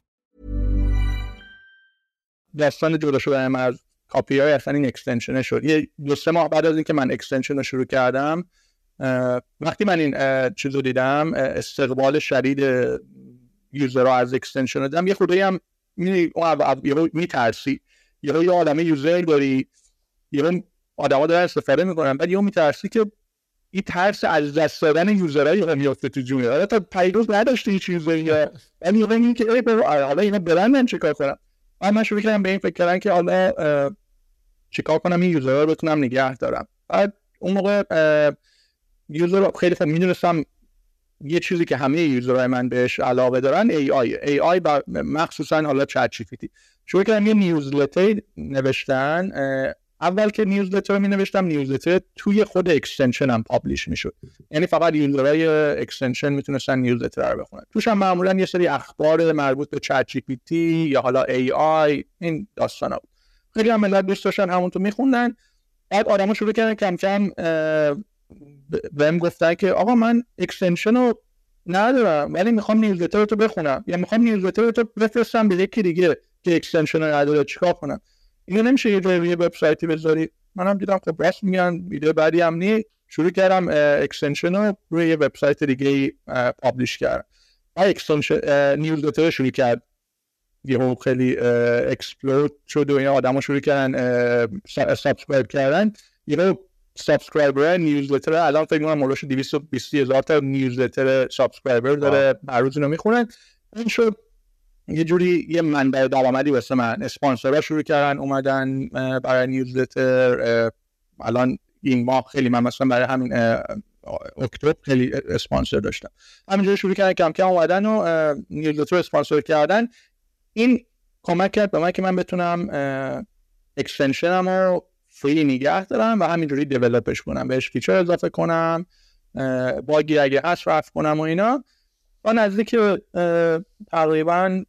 داستان جدا شدن از کاپی های اصلا این اکستنشن شد. یه دو سه ماه بعد از اینکه من اکستنشن رو شروع کردم وقتی من این چیز رو دیدم استقبال شدید user رو از extension دیدم یه خورده هم میترسی. یه یه عالم user داری یه آدم دارن استفاده می‌کنن بعد یه میترسی که این ترس از دست دادن user های یه میفته تو جونت حالا تا پریروز نداشته هیچ user ی یا بعد یه که حالا اینا برن من چیکار کنم بعد من شروع کردم به این فکر کردن که حالا چیکار کنم این user ها رو بتونم نگه دارم. بعد اون موقع user خیلی خوب می‌دونستم یه چیزی که همه user های من بهش علاقه دارن AI AI مخصوصا حالا ChatGPT شروع کردم یه newsletter نوشتن اول که newsletter می نوشتم newsletter توی خود extension هم publish می‌شد. یعنی فقط user های extension می‌تونستن newsletter رو بخونن. توش هم معمولا یه سری اخبار مربوط به ChatGPT یا حالا AI این داستانا خیلی هم ملت دوست داشتن همونطور میخوندن. بعد آدما شروع کردن کم کم بهم گفتن که آقا من extension رو ندارم ولی می‌خوام newsletter رو بخونم. یا می‌خوام newsletter رو بفرستم به یکی دیگه که extension رو نداره چیکار کنم؟ اینو نمیشه یه جای یه وبسایتی بذاری. منم دیدم خب راست میگن ویدیو بعدی هم نی شروع کردم extension رو روی یه وبسایت دیگه publish کردم. و extension newsletter شروع کرد. یهو خیلی explode شد و این آدم شروع کردن subscribe کردن. یه subscriber newsletter الان فکر کنم مولوش 220 هزار تا newsletter subscriber داره هر روز اینو می‌خونن. این شد یه جوری یه منبع درآمدی واسه من اسپانسرها شروع کردن اومدن برای newsletter الان این ماه خیلی من مثلا برای همین اکتبر خیلی اسپانسر داشتم. همینجوری شروع کردن کم کم اومدن و newsletter اسپانسر کردن. این کمک کرد به من که من بتونم extension م رو free نگه دارم و همینجوری develop ش کنم بهش feature اضافه کنم باگی اگه هست رفع کنم و اینا. و نزدیک تقریبا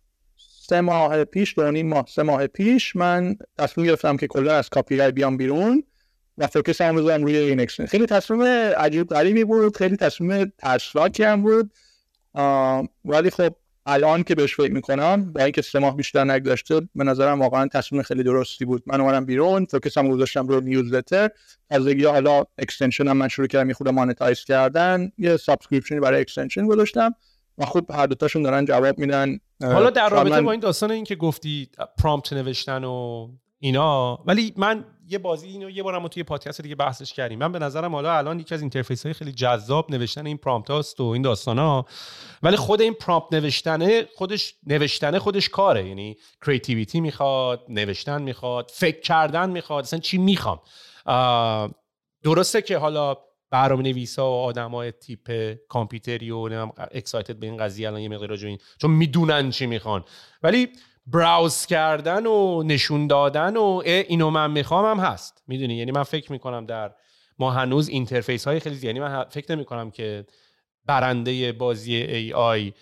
سه ماه پیش دو نیم ماه سه ماه پیش من تصمیم گرفتم که کلا از Copy.ai بیام بیرون و focus م بذارم روی این extension خیلی تصمیم عجیب غریبی بود خیلی تصمیم ترسناکی هم بود. ولی خب الان که بهش فکر می‌کنم با اینکه سه ماه بیشتر نگذشته به نظرم واقعا تصمیم خیلی درستی بود. من اومدم بیرون focus م گذاشتم روی newsletter از دیگه حالا extension هم من شروع کردم یه خود monetize کردن یه subscription ی برای extension گذاشتم. و خب هر دوتاشون دارن جواب میدن حالا در رابطه با این داستان این که گفتی prompt نوشتن و اینا ولی من یه بازی اینو یه بارم توی پادکست دیگه بحثش کردیم. من به نظرم حالا الان یکی از interface های خیلی جذاب نوشتن این prompt هاست و این داستان ها ولی خود این prompt نوشتنه خودش نوشتنه خودش کاره. یعنی creativity می‌خواد نوشتن می‌خواد فکر کردن می‌خواد اصلا چی می‌خوام؟ درسته که حالا برنامه نویسا و آدمای تیپ کامپیوتری و excited به این قضیه الان یه مقدار راجع این چون می‌دونن چی می‌خوان. ولی browse کردن و نشون دادن و اینو من می‌خوام هم هست. می‌دونی؟ یعنی من فکر می‌کنم در ما هنوز interface های خیلی یعنی من فکر نمی کنم که برنده بازی AI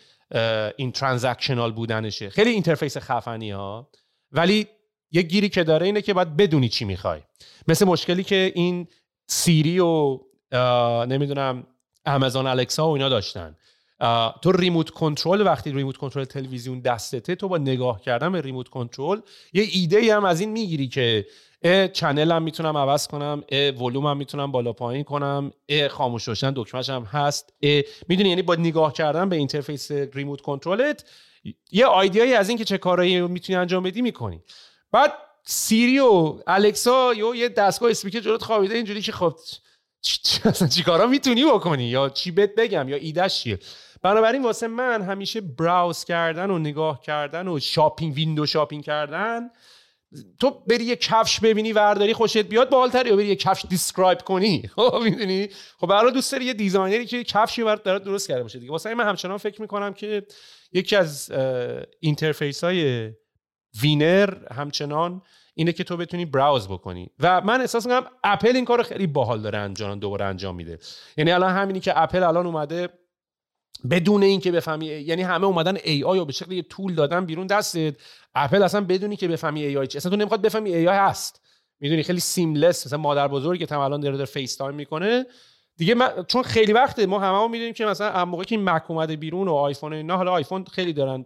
این transactional بودنشه. خیلی interface خفنی ها ولی یه گیری که داره اینه که باید بدونی چی می‌خوای. مثل مشکلی که این سیری و نمی‌دونم آمازون الکسا و اینا داشتن. تو remote control وقتی remote control تلویزیون دستته تو با نگاه کردن به remote control یه ایده هم از این می‌گیری که channel هم می‌تونم عوض کنم ولوم هم می‌تونم بالا پایین کنم خاموش داشتن دکمهش هم هست می‌دونی؟ یعنی با نگاه کردن به interface remote control ت یه idea یی از این که چه کارایی می‌تونی انجام بدی می‌کنی. بعد سیری و الکسا یه دستگاه اسپیکر جلوت خوابیده اینجوری که خب چی کارا می‌تونی بکنی؟ یا چی بهت بگم؟ یا ایدهش چیه؟ بنابراین واسه من همیشه browse کردن و نگاه کردن و shopping window shopping کردن تو بری یه کفش ببینی ورداری خوشت بیاد بالتر یا بری یه کفش describe کنی. خب می‌دونی؟ خب برای دوست داری یه designer ی که کفشی برات داره درست کرده باشه دیگه. واسه من همچنان فکر می‌کنم که یکی از interface های winner همچنان اینه که تو بتونی browse بکنی. و من احساس می‌کنم اپل این کارو خیلی باحال داره انجام دوباره انجام میده. یعنی الان همینی که اپل الان اومده بدون اینکه بفهمی یعنی همه اومدن AI رو به شکل یه tool دادن بیرون دستت. اپل اصلا بدونی که بفهمی AI چی. اصلا تو نمی‌خواد بفهمی AI هست. می‌دونی؟ خیلی سیملس مثلا مادر بزرگ که الان داره داره فیس تایم می‌کنه. دیگه من چون خیلی وقته ما هممون می‌دونیم که مثلا موقعی که مک اومده بیرون و آیفون اینا حالا آیفون خیلی دارن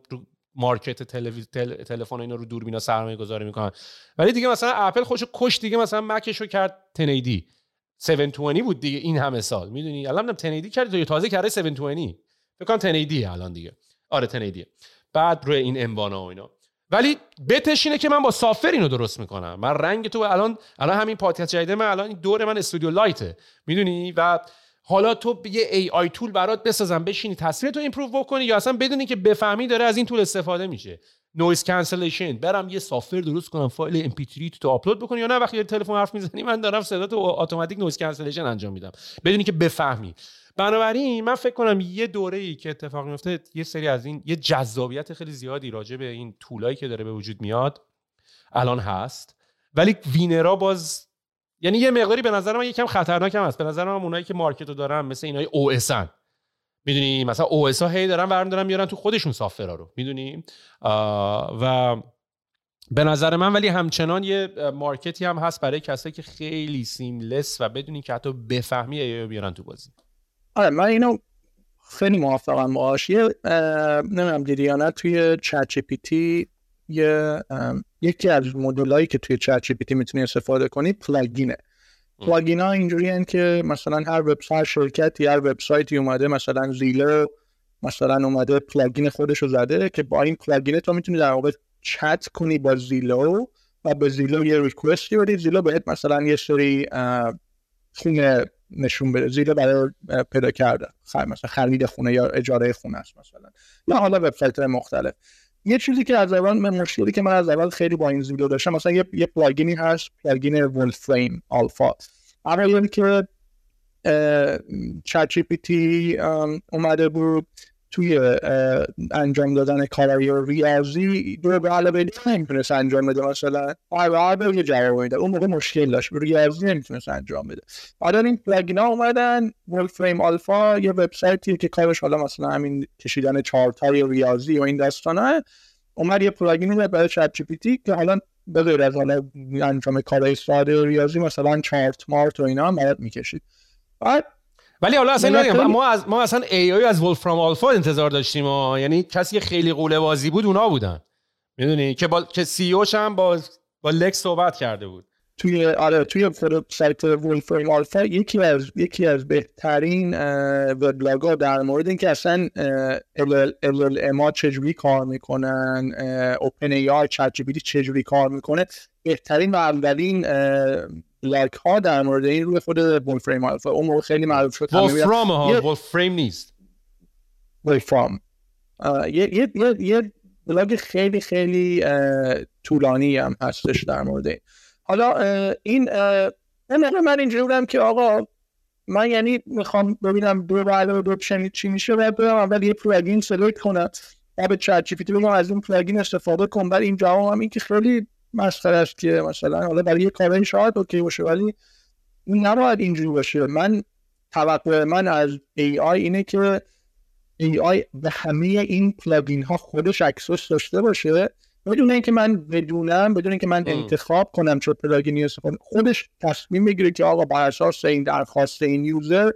مارکت تلویز تل... تلفن اینا رو دوربینا سرمایه گذاری می‌کنن. ولی دیگه مثلا اپل خوش کش دیگه مثلا مکش رو کرد 1080 720 بود دیگه این همه سال. می‌دونی؟ الان 1080 کرد تو تازه کرده 720 فکر کنم 1080 الان دیگه. آره 1080 بعد روی این انوانا و اینا. ولی bet ش اینه که من با software اینو درست می‌کنم. من رنگ تو الان الان همین پادکست جدید من الان دور من استودیو light ه. می‌دونی؟ و حالا تو یه AI tool برات بسازم بشینی تصویر تو improve بکنی یا اصلا بدونی که بفهمی داره از این tool استفاده میشه. noise cancellation برم یه software درست کنم فایل MP3 تو آپلود بکنی یا نه؟ وقتی تلفن حرف می‌زنی من دارم صدا تو اتوماتیک noise cancellation انجام میدم. بدونی که بفهمی. بنابراین من فکر کنم یه دوره ای که اتفاق میفته یه سری از این یه جذابیت خیلی زیادی راجع به این tool ایی که داره به وجود میاد الان هست. ولی winner ا باز یعنی یه مقداری به نظر من یکم خطرناک هم هست به نظر من اونایی که market رو دارن مثل اینای OS ن می‌دونی؟ مثلا OS ها هی دارن برم دارن میارن تو خودشون software ا رو. می‌دونی؟ و به نظر من ولی همچنان یه market ی هم هست برای کسایی که خیلی seamless و بدونی که حتی بفهمی AI بیارن تو بازی. آره من اینو خیلی موافقم باش یه نمی‌دونم دیدی یا نه توی ChatGPT یه یکی از مدلایی که توی ChatGPT می‌تونی استفاده کنی plugin ه. plugin ها اینجوری که مثلا هر وبسایت شرکتی هر وبسایتی اومده مثلا Zillow مثلا اومده plugin خودش رو زده که با این plugin تو می‌تونی در واقع چت کنی با Zillow و به Zillow یه request ی بدی. Zillow بهت مثلا یه سری خونه نشون بده. Zillow برای پیدا کردن مثلا خرید خونه یا اجاره خونه است مثلا. یا حالا وبسایت مختلف. یه چیزی که از اول من مشکلی که من از اول خیلی با این Zillow داشتم مثلا یه, یه plugin ی هست plugin Wolfram Alpha اولی که ChatGPT اومده بود. توی انجام دادن کارهای ریاضی دو به علاوه نمی‌تونست انجام بده. مثلا عربه یه جواب میده. اون موقع مشکل داشت. ریاضی نمی‌تونست انجام بده. بعد این plugin ها اومدن Wolfram Alpha یه وبسایتی که کارش حالا مثلا همین کشیدن چارت های ریاضی و این داستانه. اومد یه plugin برای ChatGPT که حالا به غیر از حالا انجام کارهای ساده ریاضی مثلا چارت مارت و اینا هم می‌کشید. بعد ولی حالا اصلا ما از ما اصلا AI از Wolfram Alpha انتظار داشتیم ها. یعنی کسی که خیلی غول بازی بود اونا بودن. می‌دونی؟ که با که CEO ش هم با با Lex صحبت کرده بود. توی آره توی سایت Wolfram Alpha یکی از یکی از بهترین وبلاگا در مورد اینکه اصلا ال اما چجوری کار می‌کنن اوپن ای آی چت جی چجوری کار می‌کنه بهترین و اولین لاک ها در مورد این روی خود ولفریم آلفا اون موقع خیلی معروف شد ولفرام ها ولفریم نیست. ولفرام یه یه یه بلاگ خیلی خیلی طولانی هم هستش در مورد این. حالا این من من اینجوری بودم که آقا من یعنی می‌خوام ببینم دو بعد دو چی میشه و برم اول یه plugin select کنم و به ChatGPT بگم از این plugin استفاده کن بعد این جواب هم این که خیلی مسخره است که مثلا حالا برای یه کاری شاید okay باشه ولی نباید اینجوری باشه. من توقع من از AI اینه که AI به همه این plugin ها خودش access داشته باشه. بدون اینکه من بدونم بدون اینکه من انتخاب کنم چه plugin ی استفاده خودش تصمیم بگیره که آقا بر اساس این درخواست این user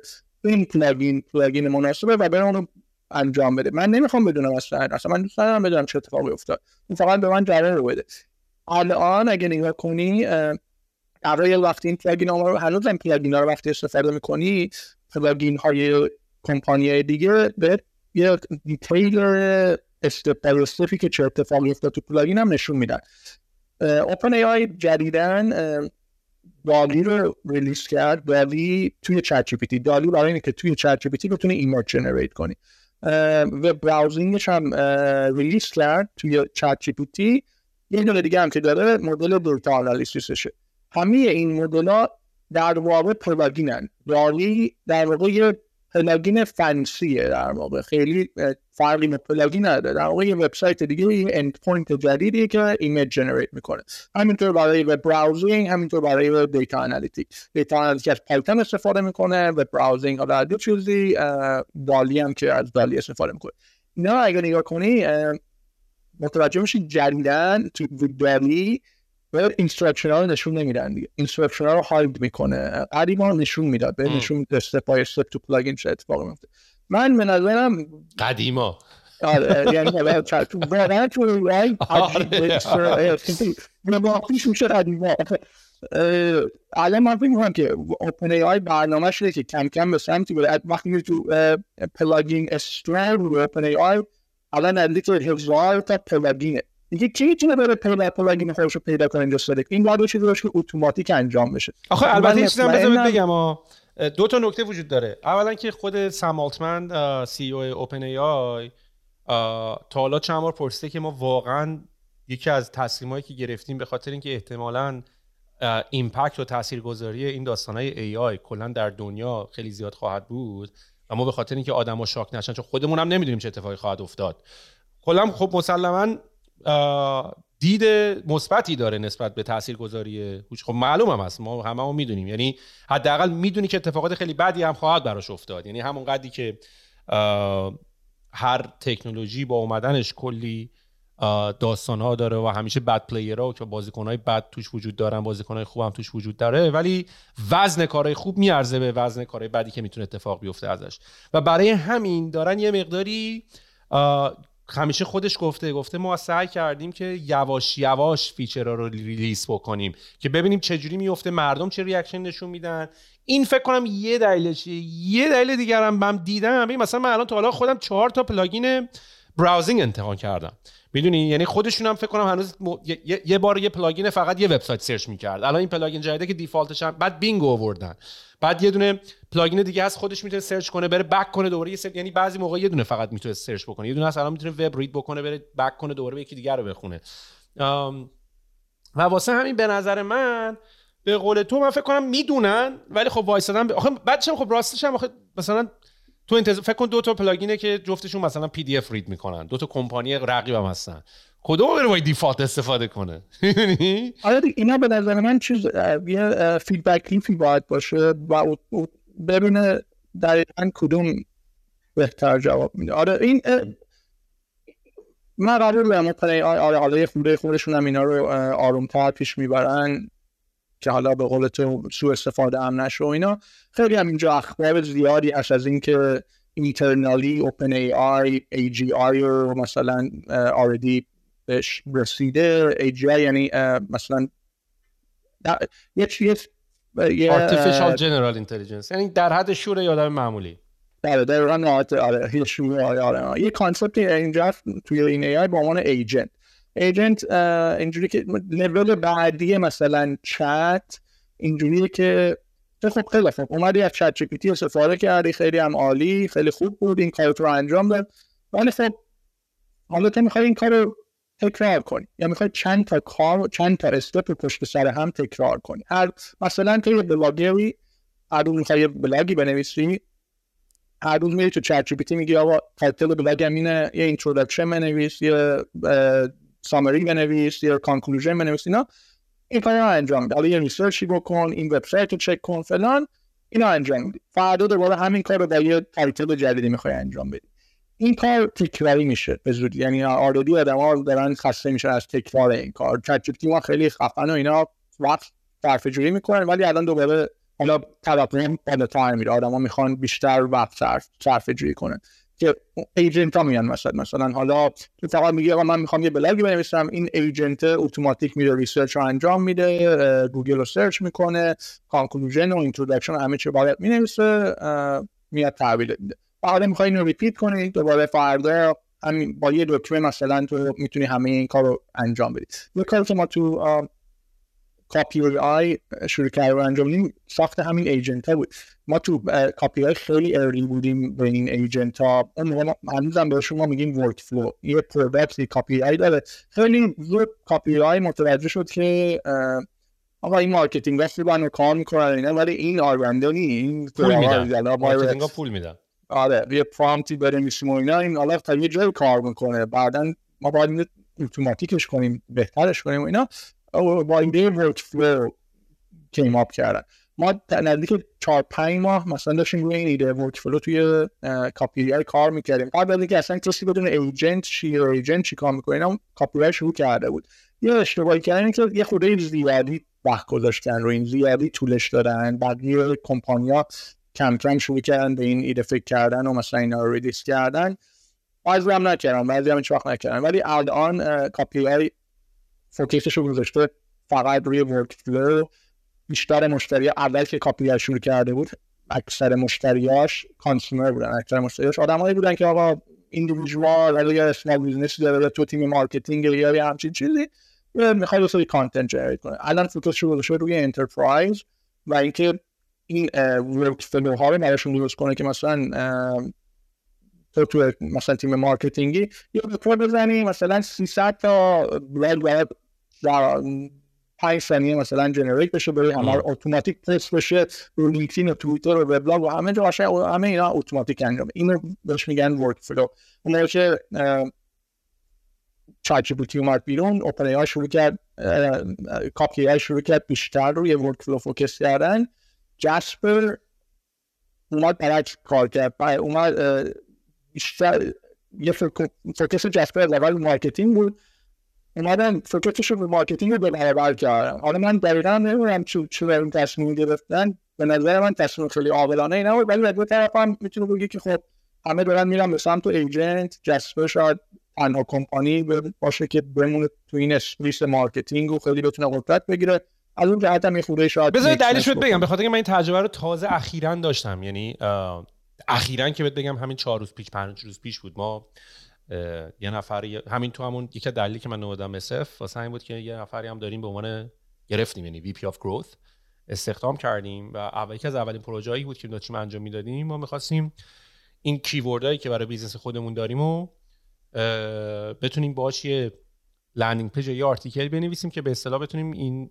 این plugin plugin مناسبه و بره اونو انجام بده. من نمی‌خوام بدونم اصلا اصلا من دوست ندارم بدونم چه اتفاقی افتاد. این فقط به من نتیجه رو بده. الان اگه نگاه کنی برای وقتی این plugin ها رو هنوز این plugin ها رو وقتی استفاده می‌کنی؟ plugin های کمپانی دیگه به یه detailed stuff ی که چه اتفاقی افتاد تو plugin هم نشون میدن. OpenAI جدیدا DALL-E رو release کرد ولی توی ChatGPT DALL-E برای اینه که توی ChatGPT بتونی image generate کنی. و browsing ش هم release کرد توی ChatGPT یه دونه دیگه هم که داره مدل data analysis شه همه این مدل ها در واقع plugin ن. DALL-E در واقع یه plugin fancy یه در واقع. خیلی فرقی به plugin نداره. در واقع یه وبسایت دیگه یه endpoint جدیدیه که image generate می‌کنه. همینطور برای web browsing همینطور برای web data analytic data analytic از Python استفاده می‌کنه web browsing حالا دو چیزی DALL-E هم که از DALL-E استفاده می‌کنه. اینا اگر نگاه کنی متوجه میشی جدیدا تو DALL-E و instruction ها رو نشون نمیدن دیگه. instruction ها رو hide می‌کنه. قدیما نشون می‌داد. به نشون step by step تو plugin چه اتفاقی میفته من به نظرم قدیما. آره یعنی واقعا تو رای عجیب میشه قدیما. الان من فکر می‌کنم که OpenAI برنامه شده که کم کم به سمتی بره وقتی تو plugin استرن رو OpenAI الان نزدیک هزار تا plugin ه دیگه کی می‌تونه بره پلا plugin خودش رو پیدا کنه اینجا select این باید چیزی باشه که اتوماتیک انجام بشه. آخه البته یه چیزی بذار بگم دو تا نکته وجود داره. اولا که خود سم آلتمن CEO OpenAI تا حالا چند بار پرسیده که ما واقعا یکی از تصمیمایی که گرفتیم به خاطر اینکه احتمالاً ایمپکت و تاثیرگذاری این داستانهای ای آی کلا در دنیا خیلی زیاد خواهد بود و ما به خاطر اینکه آدما شاک نشن چون خودمون هم نمی‌دونیم چه اتفاقی خواهد افتاد. کلا خب مسلما دید مثبتی داره نسبت به تاثیرگذاری هوش. خب معلوم هم ما همه هم می‌دونیم. یعنی حداقل می‌دونی که اتفاقات خیلی بدی هم خواهد براش افتاد. یعنی همون قدری که هر تکنولوژی با اومدنش کلی داستان ها داره و همیشه bad player ها که بازیکن های بد توش وجود دارن بازیکن های خوب هم توش وجود داره ولی وزن کارهای خوب میارزه به وزن کارهای بدی که می‌تونه اتفاق بیفته ازش. و برای همین دارن یه مقداری همیشه خودش گفته گفته ما سعی کردیم که یواش یواش feature ها رو release بکنیم که ببینیم چجوری میفته مردم چه reaction نشون میدن. این فکر کنم یه دلیلشه یه دلیل دیگر هم من دیدم مثلا من الان تا حالا خودم چهار تا plugin browsing انتخاب کردم. می‌دونی؟ یعنی خودشون هم فکر کنم هنوز یه بار یه plugin فقط یه وبسایت search می‌کرد. الان این plugin جدیده که default ش هم بعد Bing آوردن. بعد یه دونه plugin دیگه هست خودش می‌تونه search کنه بره back کنه دوباره یه سر... یعنی بعضی موقع یه دونه فقط می‌تونه search بکنه. یه دونه الان می‌تونه web read بکنه بره back کنه دوباره یکی دیگه رو بخونه. و واسه همین به نظر من به قول تو من فکر کنم می‌دونن ولی خب وایسادن ب... آخه بعدش خب راستش هم آخه مثلا تو انتظار فکر کن دو تا plugin ه که جفتشون مثلا PDF read می‌کنن. دو تا کمپانی رقیبم هستن. کدوم بره باید default استفاده کنه؟ آره اینا به نظر من چیز یه feedback loop ی باید باشه و ببینه دقیقا کدوم بهتر جواب میده. آره این من قرار به آره آره خوده خودشون هم اینا رو آرومتر پیش می‌برن. که حالا به قول تو سو استفاده هم نشه و اینا. خیلی هم اینجا اخبار زیادی هست از اینکه internally OpenAI AGI رو مثلا already بهش رسیده. AGI یعنی مثلا یه چیز artificial general intelligence. یعنی در حد شعور یه آدم معمولی. بله در آره شعور آره. یه concept اینجا توی این AI به عنوان agent agent اینجوری که لول بعدی مثلا چت اینجوریه که خب خیلی خوب. اومدی از ChatGPT استفاده کردی خیلی هم عالی خیلی خوب بود این کار رو انجام داد. ولی خب حالا تو می‌خوای این کار رو تکرار کنی یا می‌خوای چند تا کار چند تا step پشت سر هم تکرار کنی. هر مثلا تو یه بلاگری هر روز می‌خوای یه بلاگی بنویسی هر روز میری تو ChatGPT میگی آقا title blog م اینه یه introduction بنویس یه summary بنویس یا conclusion بنویس اینا. این کار انجام میده حالا یه research ی بکن این وبسایت رو چک کن فلان. اینا انجام میدی فردا دوباره همین کار رو در یه title جدیدی می‌خوای انجام بدی. این کار تکراری میشه به زودی. یعنی آدما دارن خسته میشه از تکرار این کار. چت ما خیلی خفن و اینا وقت صرفه جویی می‌کنن ولی الان دوباره حالا طرف بالاتر میره. آدما می‌خوان بیشتر وقت صرف صرفه جویی کنن. که agent ها میان مثلا مثلا حالا تو فقط میگه من می‌خوام یه بلاگی بنویسم. این agent اتوماتیک میره research رو انجام میده گوگل رو search می‌کنه conclusion و introduction همه چی باید می‌نویسه میاد تحویل میده. بعد می‌خوای اینو repeat کنی دوباره فردا همین با یه دکمه مثلا تو می‌تونی همه این کار انجام بدی. یه کار که ما تو Copy AI شروع کرد و انجام ساخت همین agent ها بود. ما تو کاپی های خیلی ارلی بودیم به این ایجنت ها اون موقع هنوزم به شما میگیم ورک فلو یه پرودکت کاپی آی داره. خیلی زود کاپی آی متوجه شد که آقا این مارکتینگ وقتی با کار می‌کنن اینا ولی این آرونده نی این پول میدن. مارکتینگ پول میدن. آره یه پرامپتی بنویسیم و اینا. این حالا تا یه جای کار می‌کنه. بعدا ما باید اتوماتیکش کنیم بهترش کنیم و اینا. با این ورک فلو come up کردن ما نزدیک چهار پنج ماه مثلا داشتیم روی این ایده workflow توی کاپی کار می‌کردیم. قبل از اینکه اصلا کسی بدونه agent چی agent چی کار می‌کنه اینا کاپی شروع کرده بود. یه اشتباهی کردن که یه خورده زیادی وقت گذاشتن رو این زیادی طولش دادن. بقیه کمپانیا کم کم شروع کردن به این ایده فکر کردن و مثلا اینا رو release کردن. بعضی هم نکردن بعضی هم وقت نکردن. ولی الان کاپی AI focus ش رو گذاشته فقط روی workflow بیشتر مشتری اول که کاپی شروع کرده بود اکثر مشتریاش consumer بودن اکثر مشتریاش آدمایی بودن که آقا individual ولی یا small business داره تو تیم marketing یا همچین چیزی می‌خواد واسه content generate کنه. الان focus شروع گذاشته روی enterprise و اینکه این workflow ها رو براشون درست کنه که مثلا تو تو مثلا تیم marketing ی یا کار بزنی مثلا 300 تا باید در 5 ثانیه مثلا generate بشه برای همه اتوماتیک پست بشه رو LinkedIn و توییتر و وبلاگ و همه جا همه اینا اتوماتیک انجام. اینو بهش میگن workflow اون که چات جی پی اومد بیرون OpenAI شروع کرد Copy AI شروع کرد بیشتر روی workflow focus کردن. جاسپر اومد برعکس کار کرد. اومد بیشتر یه focus Jasper level marketing بود. اومدن focus ش رو به marketing رو به برابر کردن حالا من دقیقا نمی‌دونم چه چه این تصمیم گرفتن. به نظر من تصمیم خیلی عاقلانه اینا بود ولی دو طرف هم می‌تونه بگی که خب همه دارن میرن به سمت agent. Jasper شاید تنها کمپانی باشه که بمونه تو این space marketing و خیلی بتونه قدرت بگیره. از اون جهت هم یه خوده شاید بذار دلیلش بگم. به خاطر اینکه من این تجربه رو تازه اخیرا داشتم. یعنی اخیرا که بهت بگم همین چهار روز پیش پنج روز پیش بود. ما یه نفری همین تو همون یکی دلیلی که من نودم اسف واسه این بود که یه نفری هم داریم به عنوان گرفتیم یعنی وی پی اف گروث استخدام کردیم و اول از اولین پروژه‌ای بود که داشتیم انجام می‌دادیم ما می‌خواستیم این کیوردهایی که برای بیزنس خودمون داریم و بتونیم باش یه landing page یا article بنویسیم که به اصطلاح بتونیم این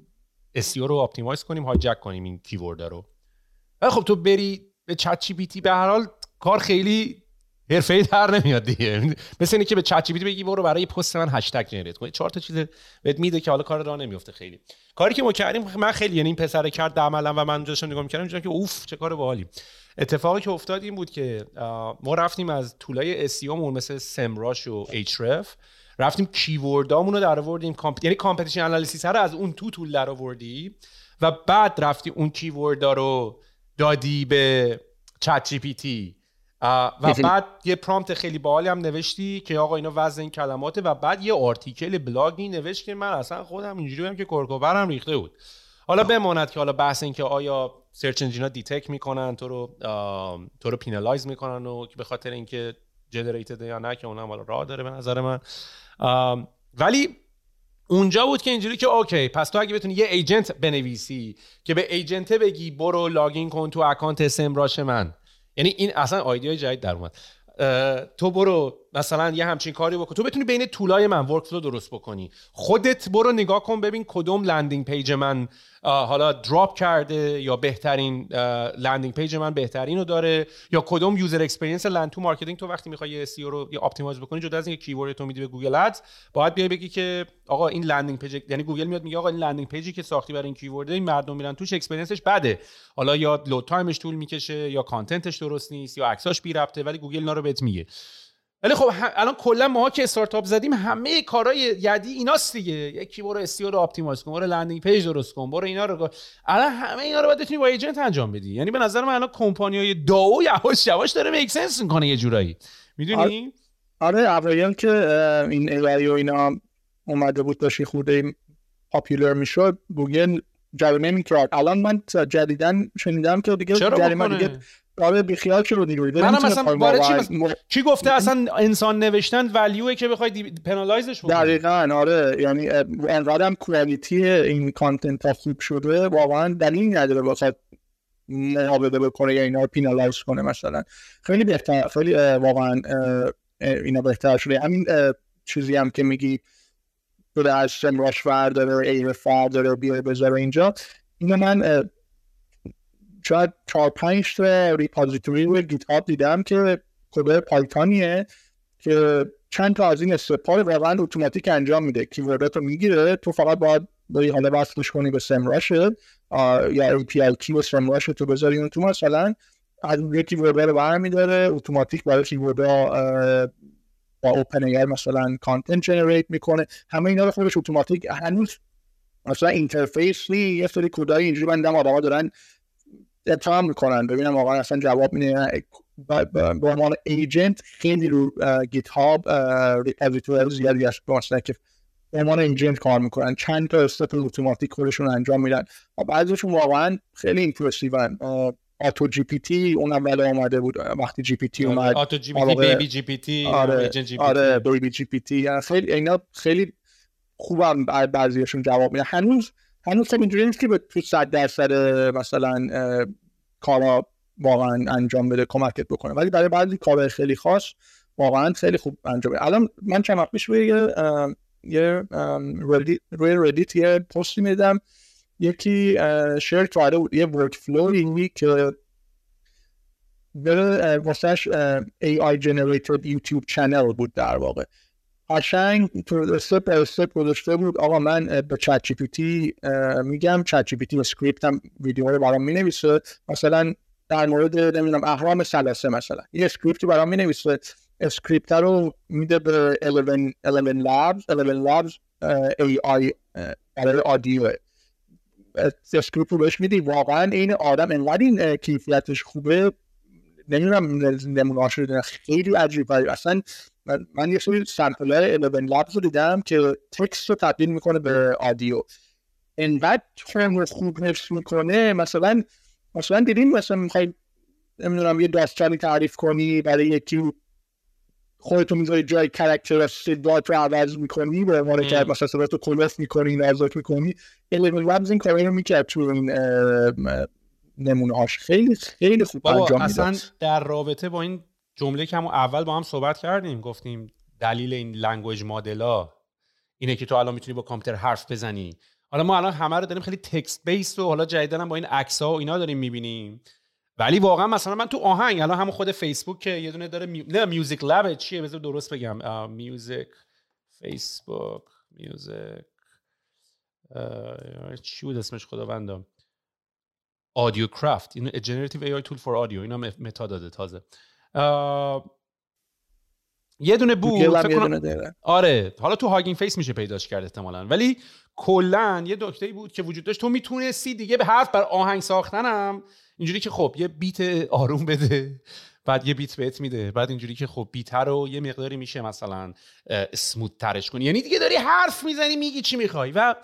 SEO رو optimize کنیم hijack کنیم این keyword رو. خب تو بری به ChatGPT به هر حال کار خیلی حرفه‌ای در نمیاد دیگه. مثل اینه که به ChatGPT بگی برو برای پست من هشتگ generate کن چهار تا چیز بهت میده که حالا کار راه نمیفته خیلی. کاری که ما کردیم من خیلی یعنی این پسر کرد عملا و من داشتم نگاه می‌کردم که اوف چه کار باحالی. اتفاقی که افتاد این بود که ما رفتیم از tool ای SEO مون مثل Semrush و Ahrefs رفتیم keyword امون رو در آوردیم. comp... یعنی competition analysis رو از اون تو tool در آوردی و بعد رفتی اون keyword ا رو دادی به ChatGPT. و بعد یه prompt خیلی باحالی هم نوشتی که آقا اینا وزن این کلماته و بعد یه article blog ی نوشت که من اصلا خودم اینجوری هم که کرک و پرم ریخته بود. حالا بماند که حالا بحث این که آیا search engine ا detect می‌کنن تو رو تو رو penalize می‌کنن و به خاطر اینکه generated یا نه که اونم حالا راه داره به نظر من. ولی اونجا بود که اینجوری که okay پس تو اگه بتونی یه agent بنویسی که به agent بگی برو login کن تو account Semrush من. یعنی این اصلا idea ی جدید در اومد. تو برو مثلا یه همچین کاری بکن. تو بتونی بین tool ای من workflow درست بکنی. خودت برو نگاه کن ببین کدوم landing page من حالا drop کرده یا بهترین landing page من بهترین رو داره یا کدوم user experience لند تو marketing تو وقتی می‌خوای SEO رو یا optimize بکنی جدا از اینکه keyword تو میدی به Google Ads باید بیای بگی که آقا این landing page یعنی گوگل میاد میگه آقا این landing page ی که ساختی برای این keyword این مردم میرن توش experience ش بده. حالا یا load time ش طول می‌کشه یا content ش درست نیست یا عکساش بی ربطه ولی گوگل اینا بهت میگه. ولی خب الان کلا ما که استارتاپ زدیم همه کارهای یدی ایناست دیگه. یکی برو SEO رو optimize کن برو landing page درست کن برو اینا رو الان همه اینا رو باید بتونی با agent انجام بدی. یعنی به نظر من الان کمپانیای DAO یواش یواش داره make sense می‌کنه یه جورایی. می‌دونی؟ آره. اوایل که این AI و اینا اومده بود داشت خورده popular می‌شد گوگل جریمه می‌کرد. الان من جدیدن شنیدم که دیگه جریمه دیگه آره بیخیال شو دیگه منم مثلا برای چی مثلا کی گفته؟ اصلا انسان نوشتن value ه که بخوای دی... penalize ش بکنی. دقیقاً آره. یعنی انقدرم کوالیتی این کانتنت ها خوب شده واقعا دلیل نداره واسه محابده بکنه یا اینا رو پینالایز کنه مثلا. خیلی بهتر خیلی واقعا اینا بهتر شده. همین چیزی هم که میگی شده از سمراش داره ایر داره بیاره بذاره اینجا. اینو من شاید چهار پنج تا ریپازیتوری روی گیت هاب دیدم که کد پایتانیه که چند تا از این step ا رو واقعا اتوماتیک انجام میده. keyword ت رو می‌گیره تو فقط باید بری حالا وصلش کنی به SEMrush یا API و SEMrush تو بذاری اون تو. مثلا از روی keyword رو برمیداره اتوماتیک برای keyword با OpenAI مثلا content generate می‌کنه. همه اینا رو خودش اتوماتیک هنوز مثلا interface ی یه سری کودای اینجوری من دیدم آدما دارن اتهام می‌کنن. ببینم واقعا اصلا جواب میده به عنوان agent خیلی رو GitHub repository زیادی هست که به عنوان agent کار می‌کنن. چند تا step اتوماتیک خودشون انجام میدن. بعضیشون واقعا خیلی impressive ان AutoGPT اون اول آمده بود. وقتی جی پی تی اومد آتو جی پی تی بیبی جی پی تی آره آره BabyGPT. خیلی اینا خیلی خوبم بعضیشون جواب میدن. هنوز هنوز اینجوری نیست که به تو صد درصد مثلا کارا واقعا انجام بده کمکت بکنه. ولی برای بعضی کار خیلی خاص واقعا خیلی خوب انجام بده. الان من چند وقت پیش روی یه روی Reddit یه پستی میدم یکی share کرده بود یه workflow ی که واسهش AI generated YouTube channel بود در واقع. قشنگ step step گذاشته بود. آقا من به ChatGPT میگم ChatGPT script هم ویدیو رو برام می‌نویسه. مثلا در مورد نمی‌دونم اهرام ثلاثه مثلا. یه script ی برام می‌نویسه. script رو میده به 11 ElevenLabs ElevenLabs AI برای audio. script رو بهش میدی. واقعا این آدم انقدر این کیفیتش خوبه. نمی‌دونم نمونه شده خیلی عجیب اصلا من, من یه سری سمپلر 11 لابز رو دیدم که text رو تبدیل می‌کنه به audio. انقدر رو خوب حفظ می‌کنه مثلا مثلا دیدیم مثلا می‌خوای نمی‌دونم یه داستانی تعریف کنی برای یکی خودتو می‌ذاری جای کرکتر صدات رو عوض می‌کنی به عنوان که مثلا صدات رو کلوس می‌کنی نزاک می‌کنی. الیمن وبز این کاری رو می‌کرد تو این نمونه هاش خیلی خیلی خوب انجام اصلا در رابطه با این جمله که همون اول با هم صحبت کردیم گفتیم دلیل این لنگویج مدلا اینه که تو الان می‌تونی با کامپیوتر حرف بزنی. حالا ما الان همه رو داریم خیلی text based و حالا جدیدا با این عکس ها و اینا داریم می‌بینیم. ولی واقعا مثلا من تو آهنگ الان همون خود فیسبوک که یه دونه داره می... نه music lab چیه؟ بذار درست بگم. music فیسبوک music چی بود اسمش خداوندم AudioCraft این generative AI tool for audio اینا متا داده تازه. یه دونه بود آره حالا تو Hugging Face میشه پیداش کرد احتمالا. ولی کلا یه دکتری بود که وجود داشت. تو می‌تونستی دیگه با حرف آهنگ ساختنم. اینجوری که خب یه beat آروم بده بعد یه beat بهت میده. بعد اینجوری که خب beat رو یه مقداری میشه مثلا smooth ترش کنی. یعنی دیگه داری حرف می‌زنی میگی چی می‌خوای. و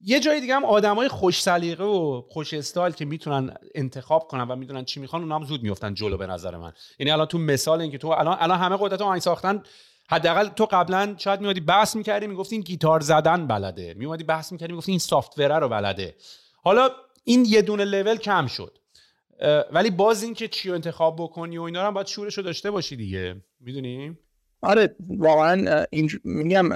یه جای دیگه هم آدمای خوش سلیقه و خوش استایل که می‌تونن انتخاب کنن و می‌دونن چی می‌خوان اونها هم زود میفتن جلو به نظر من. یعنی الان تو مثال اینکه تو الان الان همه قدرت آهنگ ساختن حداقل تو قبلا شاید میادی بحث می‌کردی می‌گفتی این گیتار زدن بلده. میومدی بحث می‌کردی می‌گفتی این soft رو بلده. حالا این یه دونه لول کم شد. ولی باز این که چی رو انتخاب بکنی و اینا هم باید شعورش رو داشته باشی دیگه. می‌دونی؟ آره واقعا میگم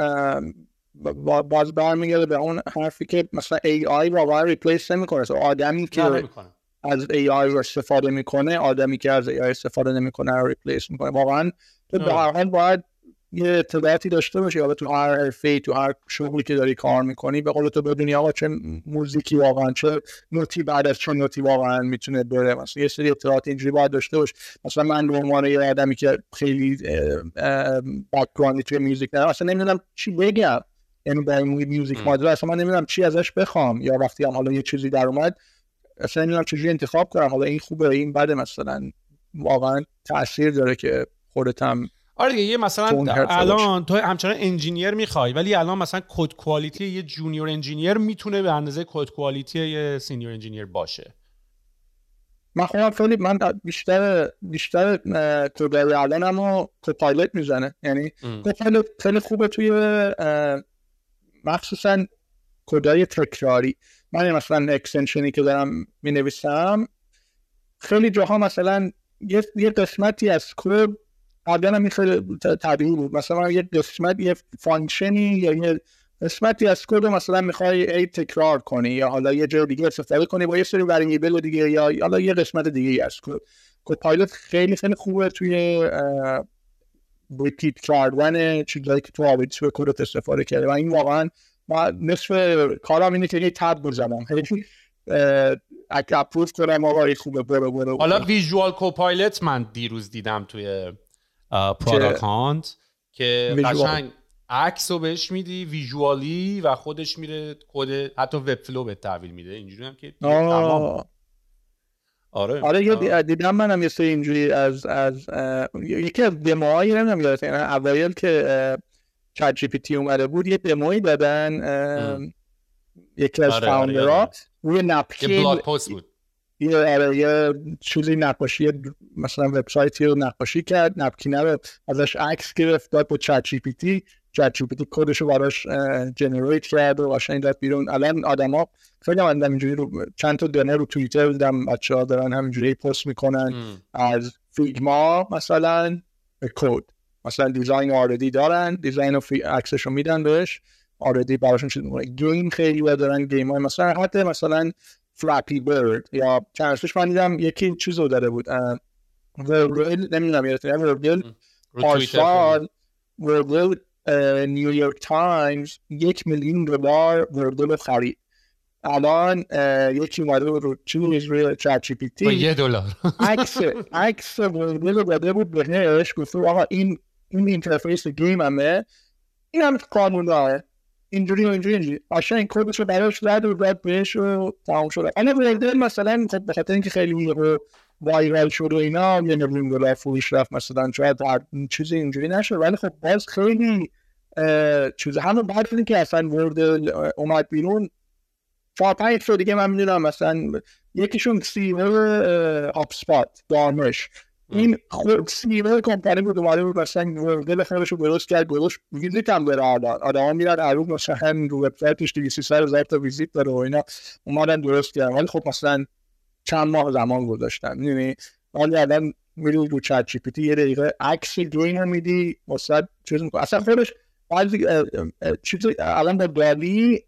باز برمیگرده به اون حرفی که مثلا AI واقعا replace نمی‌کنه. آدمی که از AI رو استفاده می‌کنه آدمی که از AI استفاده نمی‌کنه رو replace می‌کنه. واقعا به هر حال باید یه اطلاعاتی داشته باشی. یا تو هر حرفه تو هر شغلی که داری کار می‌کنی به قول تو بدونی آقا چه موزیکی واقعا چه نتی بعد از چه نتی واقعا می‌تونه بره. مثلا یه سری اطلاعات اینجوری باید داشته باش. مثلا من به عنوان یه آدمی که خیلی background ی توی موزیک ندارم اصلا نمی‌دونم چی بگم. یعنی برای میوزیک مادر اصلا من نمی‌دونم چی ازش بخوام. یا وقتی هم حالا یه چیزی در اومد اصلا نمی‌دونم چجوری انتخاب کنم. حالا این خوبه این بده مثلا. واقعا تاثیر داره که خودت هم آره دیگه یه مثلا الان تو همچنان engineer می‌خوای ولی الان مثلا code quality یه junior engineer می‌تونه به اندازه code quality یه senior engineer باشه. من خودم خیلی من بیشتر بیشتر تو الان و Copilot می‌زنه. یعنی Copilot خیلی خوبه توی مخصوصا کدای تکراری. من مثلا extension ی که دارم می نویسم خیلی جاها مثلا یه, قسمتی از کد قبلا هم خیلی طبیعی بود. مثلا یه قسمت یه function ی یا یه قسمتی از کد مثلا می‌خوای هی تکرار کنی یا حالا یه جای دیگه استفاده کنی با یه سری variable دیگه یا حالا یه قسمت دیگه از کد Copilot خیلی خیلی خوبه توی ریپیت کردن چیزایی که تو آبیت توی کدت استفاده کرده. و این واقعا ما نصف کارم اینه که یه تب بزنم. اپروف کنم آقا خوبه برو برو. حالا ویژوال کوپایلت من دیروز دیدم توی پراداکانت که قشنگ عکس رو بهش میدی ویژوالی و خودش میره کد حتی وب فلو به تحویل میده. اینجوری هم که تمام آره. آره یه دیدم منم یه سری اینجوری از از یکی از دموهایی نمی‌دونم یادت یعنی اوایل که ChatGPT اومده بود یه دموی دادن یکی از آره founder ها آره روی napkin blog post بود. یه آره یه چیزی نقاشی مثلا وبسایتی رو نقاشی کرد. napkin ه رو ازش عکس گرفت داد با چت جی پی تی چت جی پی تی کدش رو براش generate کرد و قشنگ داد بیرون. الان آدما خیلی من اینجوری رو چند تا دونه رو توییتر دیدم بچه‌ها دارن همینجوری پست می‌کنن. از فیگما مثلا کد. مثلا دیزاین آردی دارن دیزاین و عکسش رو میدن بهش. آردی براشون چیز می‌کنه. گیم خیلی و دارن گیم های مثلا حتی مثلا فلاپی برد یا چند من دیدم یکی چیز رو داده بود ورگل نمی‌دونم یادتونه ورگل پارسال نیویورک تایمز یک میلیون دلار ورگل خرید. الان یکی اومده رو چیز روی چت جی پی تی یه دلار. عکس عکس ورگل رو داده بود بهش گفت آقا این این اینترفیس گیم همه. این هم قانون داره. اینجوری و اینجوری اینجوری. قشنگ این کدش رو براش زد و بعد بهش و تمام شده. انا ورده مثلا خب به خاطر اینکه خیلی اون وایرال شد و اینا یه میلیون دلار فروش رفت مثلا شاید چیزی اینجوری نشد ولی خب باز خیلی چیز همه بعد اینکه اصلا ورد اومد بیرون چهار پنج دیگه من می‌دونم مثلا یکیشون سیور هاپ سپات دارمش این خود سیور کمپانی بود اومده بود مثلا دل خیلیش رو درست کرد گذاشت ویزیت هم داره آدم آدم میرن عروب مثلا رو وبسایتش 200 هزار تا ویزیت داره و اینا اومدن درست کردن. ولی خب مثلا چند ماه زمان گذاشتن. می‌دونی؟ ولی الان میری رو ChatGPT یه دقیقه عکس رو میدی واسه چیز می‌کنه اصلا خودش بعضی چیزی الان به DALL-E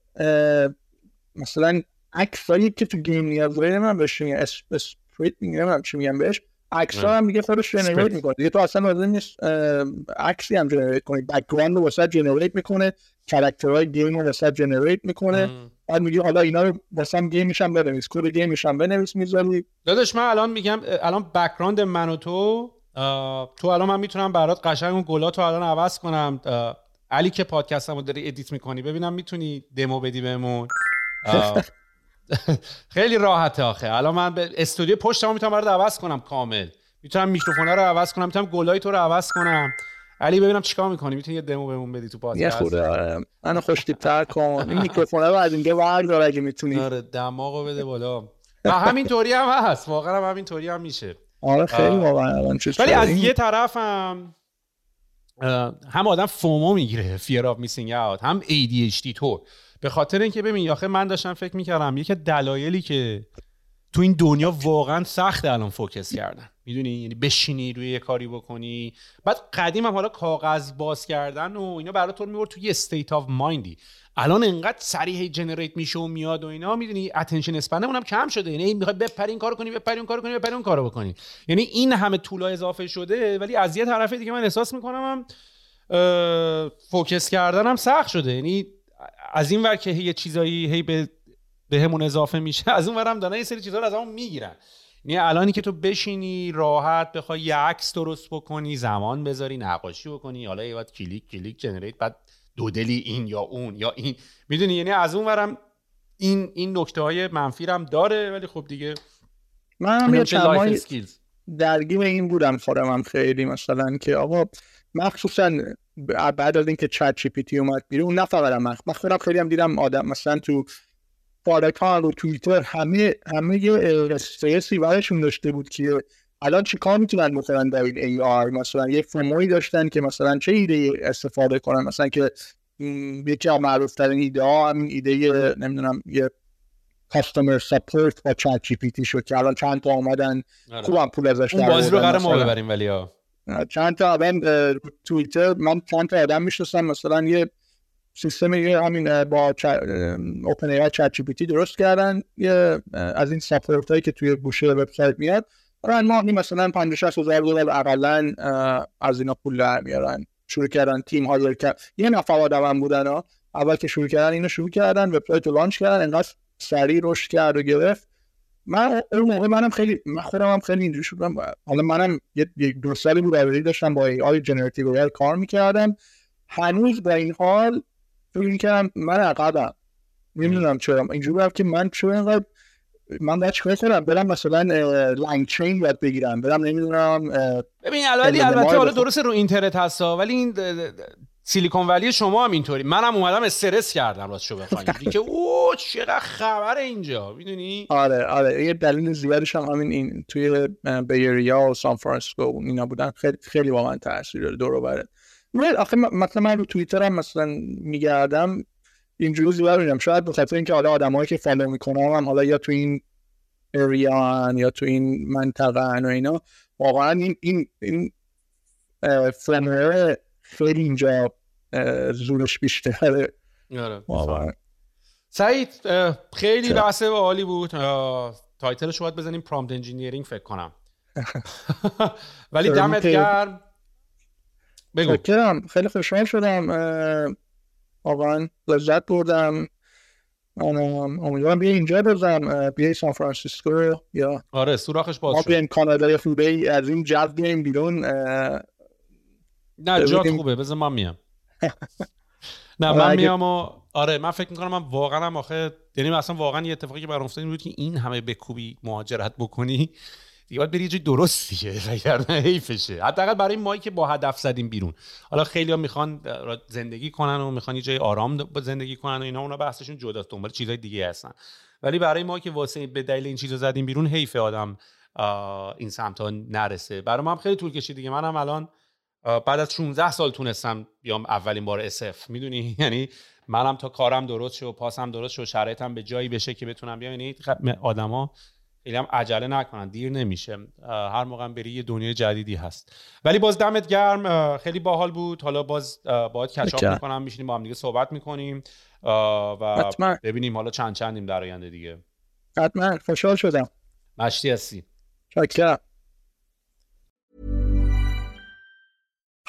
مثلا عکسایی که تو game نیاز داره من بهش میگم sprite میگم چی میگم بهش. عکس ها هم میگه خودش generate می‌کنه. دیگه تو اصلا لازم نیست عکسی هم generate کنی. background رو واسه generate می‌کنه. character های game رو واسه generate می‌کنه. بعد میگه حالا اینا رو واسه game ش هم بنویس. کد game ش هم بنویس می‌ذاری. داداش من الان میگم الان background من و تو تو الان من می‌تونم برات قشنگ اون گلاتو الان عوض کنم. علی که پادکستمو داری edit می‌کنی. ببینم می‌تونی دمو بدی بهمون. خیلی راحته آخه. الان من به استودیو پشتم می‌تونم برات عوض کنم کامل. می‌تونم میکروفون رو عوض کنم می‌تونم گلای تو رو عوض کنم. علی ببینم چیکار می‌کنی؟ می‌تونی یه دمو بهمون بدی تو پادکست؟ یه خورده آره. منو خوش‌تیپ‌تر کن. این میکروفون رو از اینجا بردار اگه می‌تونی. آره دماغو بده بالا. و همین طوری هم هست. واقعا هم همین طوری هم میشه. آره خیلی واقعا الان ولی از یه طرف هم هم آدم FOMO می‌گیره. Fear of missing out. هم ADHD تو. به خاطر اینکه ببین آخه من داشتم فکر می‌کردم یکی دلایلی که تو این دنیا واقعا سخت الان focus کردن. می‌دونی؟ یعنی بشینی روی یه کاری بکنی. بعد قدیم هم حالا کاغذ باز کردن و اینا برا تو می‌برد تو یه state of mind ی الان انقدر سریع generate میشه و میاد و اینا. می‌دونی؟ attention span مون هم کم شده. یعنی می‌خوای بپری این کارو کنی بپری اون کارو کنی بپری اون کارو بکنی. یعنی این همه tool ها اضافه شده ولی از یه طرف دیگه من احساس می‌کنم هم focus کردنم سخت شده. یعنی از این ور که یه چیزایی هی به بهمون اضافه میشه از اون ورم دارن یه سری چیزا رو ازمون می‌گیرن. یعنی الانی که تو بشینی راحت بخوای یه عکس درست بکنی زمان بذاری نقاشی بکنی حالا یه کلیک کلیک generate بعد دودلی این یا اون یا این. می‌دونی؟ یعنی از اون ورم این این نکته های منفی هم داره ولی خب دیگه من هم یه چند درگیر این بودم خودم خیلی مثلا که آقا مخصوصا بعد از اینکه چت جی پی تی اومد بیرون نه فقط من من خودم خیلی هم دیدم آدم مثلا تو فارکان و توییتر همه همه یه استرسی برشون داشته بود که الان چی کار می‌تونن مثلا در این ای آر مثلا یه فرمولی داشتن که مثلا چه ایده استفاده کنن؟ مثلا که یکی از معروف ترین ایده ها همین ایده نمی‌دونم یه کاستمر سپورت با چت جی پی تی شد که الان چند تا اومدن آره. خوبم پول ازش اون بازی رو قرار ما ببریم ولی ها. چند تا آدم توییتر من چند تا آدم می‌شناسم مثلا یه سیستم همین با اوپن ای چت جی پی درست کردن. یه از این ساپورت هایی که توی گوشه وبسایت میاد دارن ماهی مثلا 50 60 هزار دلار اقلا از اینا پول در میارن. شروع کردن تیم ها کرد یه نفر آدم بودن ها. اول که شروع کردن اینو شروع کردن وبسایت رو launch کردن انقدر سریع رشد کرد و گرفت. من اون موقع منم خیلی من خودم هم خیلی اینجوری شدم. حالا منم یه دو سالی بود داشتم با AI generative کار می‌کردم. هنوز به این حال فکر می‌کردم من عقبم. نمی‌دونم چرا. اینجوری بود که من چرا اینقدر من باید چیکار کنم؟ برم مثلا لنگ چین باید بگیرم. برم نمی‌دونم ببین البته البته حالا درست رو اینترنت هستا ولی این سیلیکون ولی شما هم اینطوری. منم اومدم استرس کردم راست شو بخوام که او چقدر خبر اینجا می‌دونی؟ آره آره. یه دلیل زیادش هم همین این توی بیریا و سان فرانسیسکو اینا بودن. خیلی خیلی من تاثیر داره. دور بره آخه مثلا من رو توییتر هم مثلا میگردم اینجوری زیاد میدم شاید به خاطر اینکه حالا آدمایی که فالو می‌کنم هم حالا یا تو این area ان یا تو این منطقه و اینا واقعا این این این خیلی اینجا زورش بیشتره. آره. سعید خیلی بحث عالی بود. title ش باید بزنیم prompt engineering فکر کنم. ولی دمت گرم. بگو. خیلی خوشحال شدم واقعا لذت بردم. امیدوارم بیا اینجا بزنم بیا سان فرانسیسکو یا آره سوراخش باز شد. ما بیایم کانادا خوبه از این جو بیایم بیرون. نه جات خوبه. بذار من میام. نه من میام و آره من فکر می‌کنم من واقعا هم آخه یعنی مثلا واقعا یه اتفاقی که برام افتاد بود که این همه بکوبی مهاجرت بکنی. دیگه باید بری یه جای درست دیگه. وگرنه حیفشه. حداقل برای مایی که با هدف زدیم بیرون. حالا خیلی ها می‌خوان زندگی کنن و می‌خوان یه جای آرام زندگی کنن و اینا اونا بحثشون جداست دنبال چیزای دیگه هستن. ولی برای ما که واسه به دلیل این چیزا زدیم بیرون حیف آدم این سمت ها نرسه. برای هم خیلی طول کشید دیگه. منم الان بعد از 16 سال تونستم بیام اولین بار اسف می‌دونی؟ یعنی منم تا کارم درست شد و پاسم درست شد شرایطم به جایی بشه که بتونم بیام. یعنی آدما خیلی هم عجله نکنن دیر نمیشه. هر موقع بری یه دنیای جدیدی هست. ولی باز دمت گرم. خیلی باحال بود. حالا باز باید کچاپ می‌کنم. میشینیم با هم دیگه صحبت می‌کنیم. و ببینیم حالا چند چندیم در آینده دیگه. حتما. خوشحال شدم. مشتی هستی. چاکرم.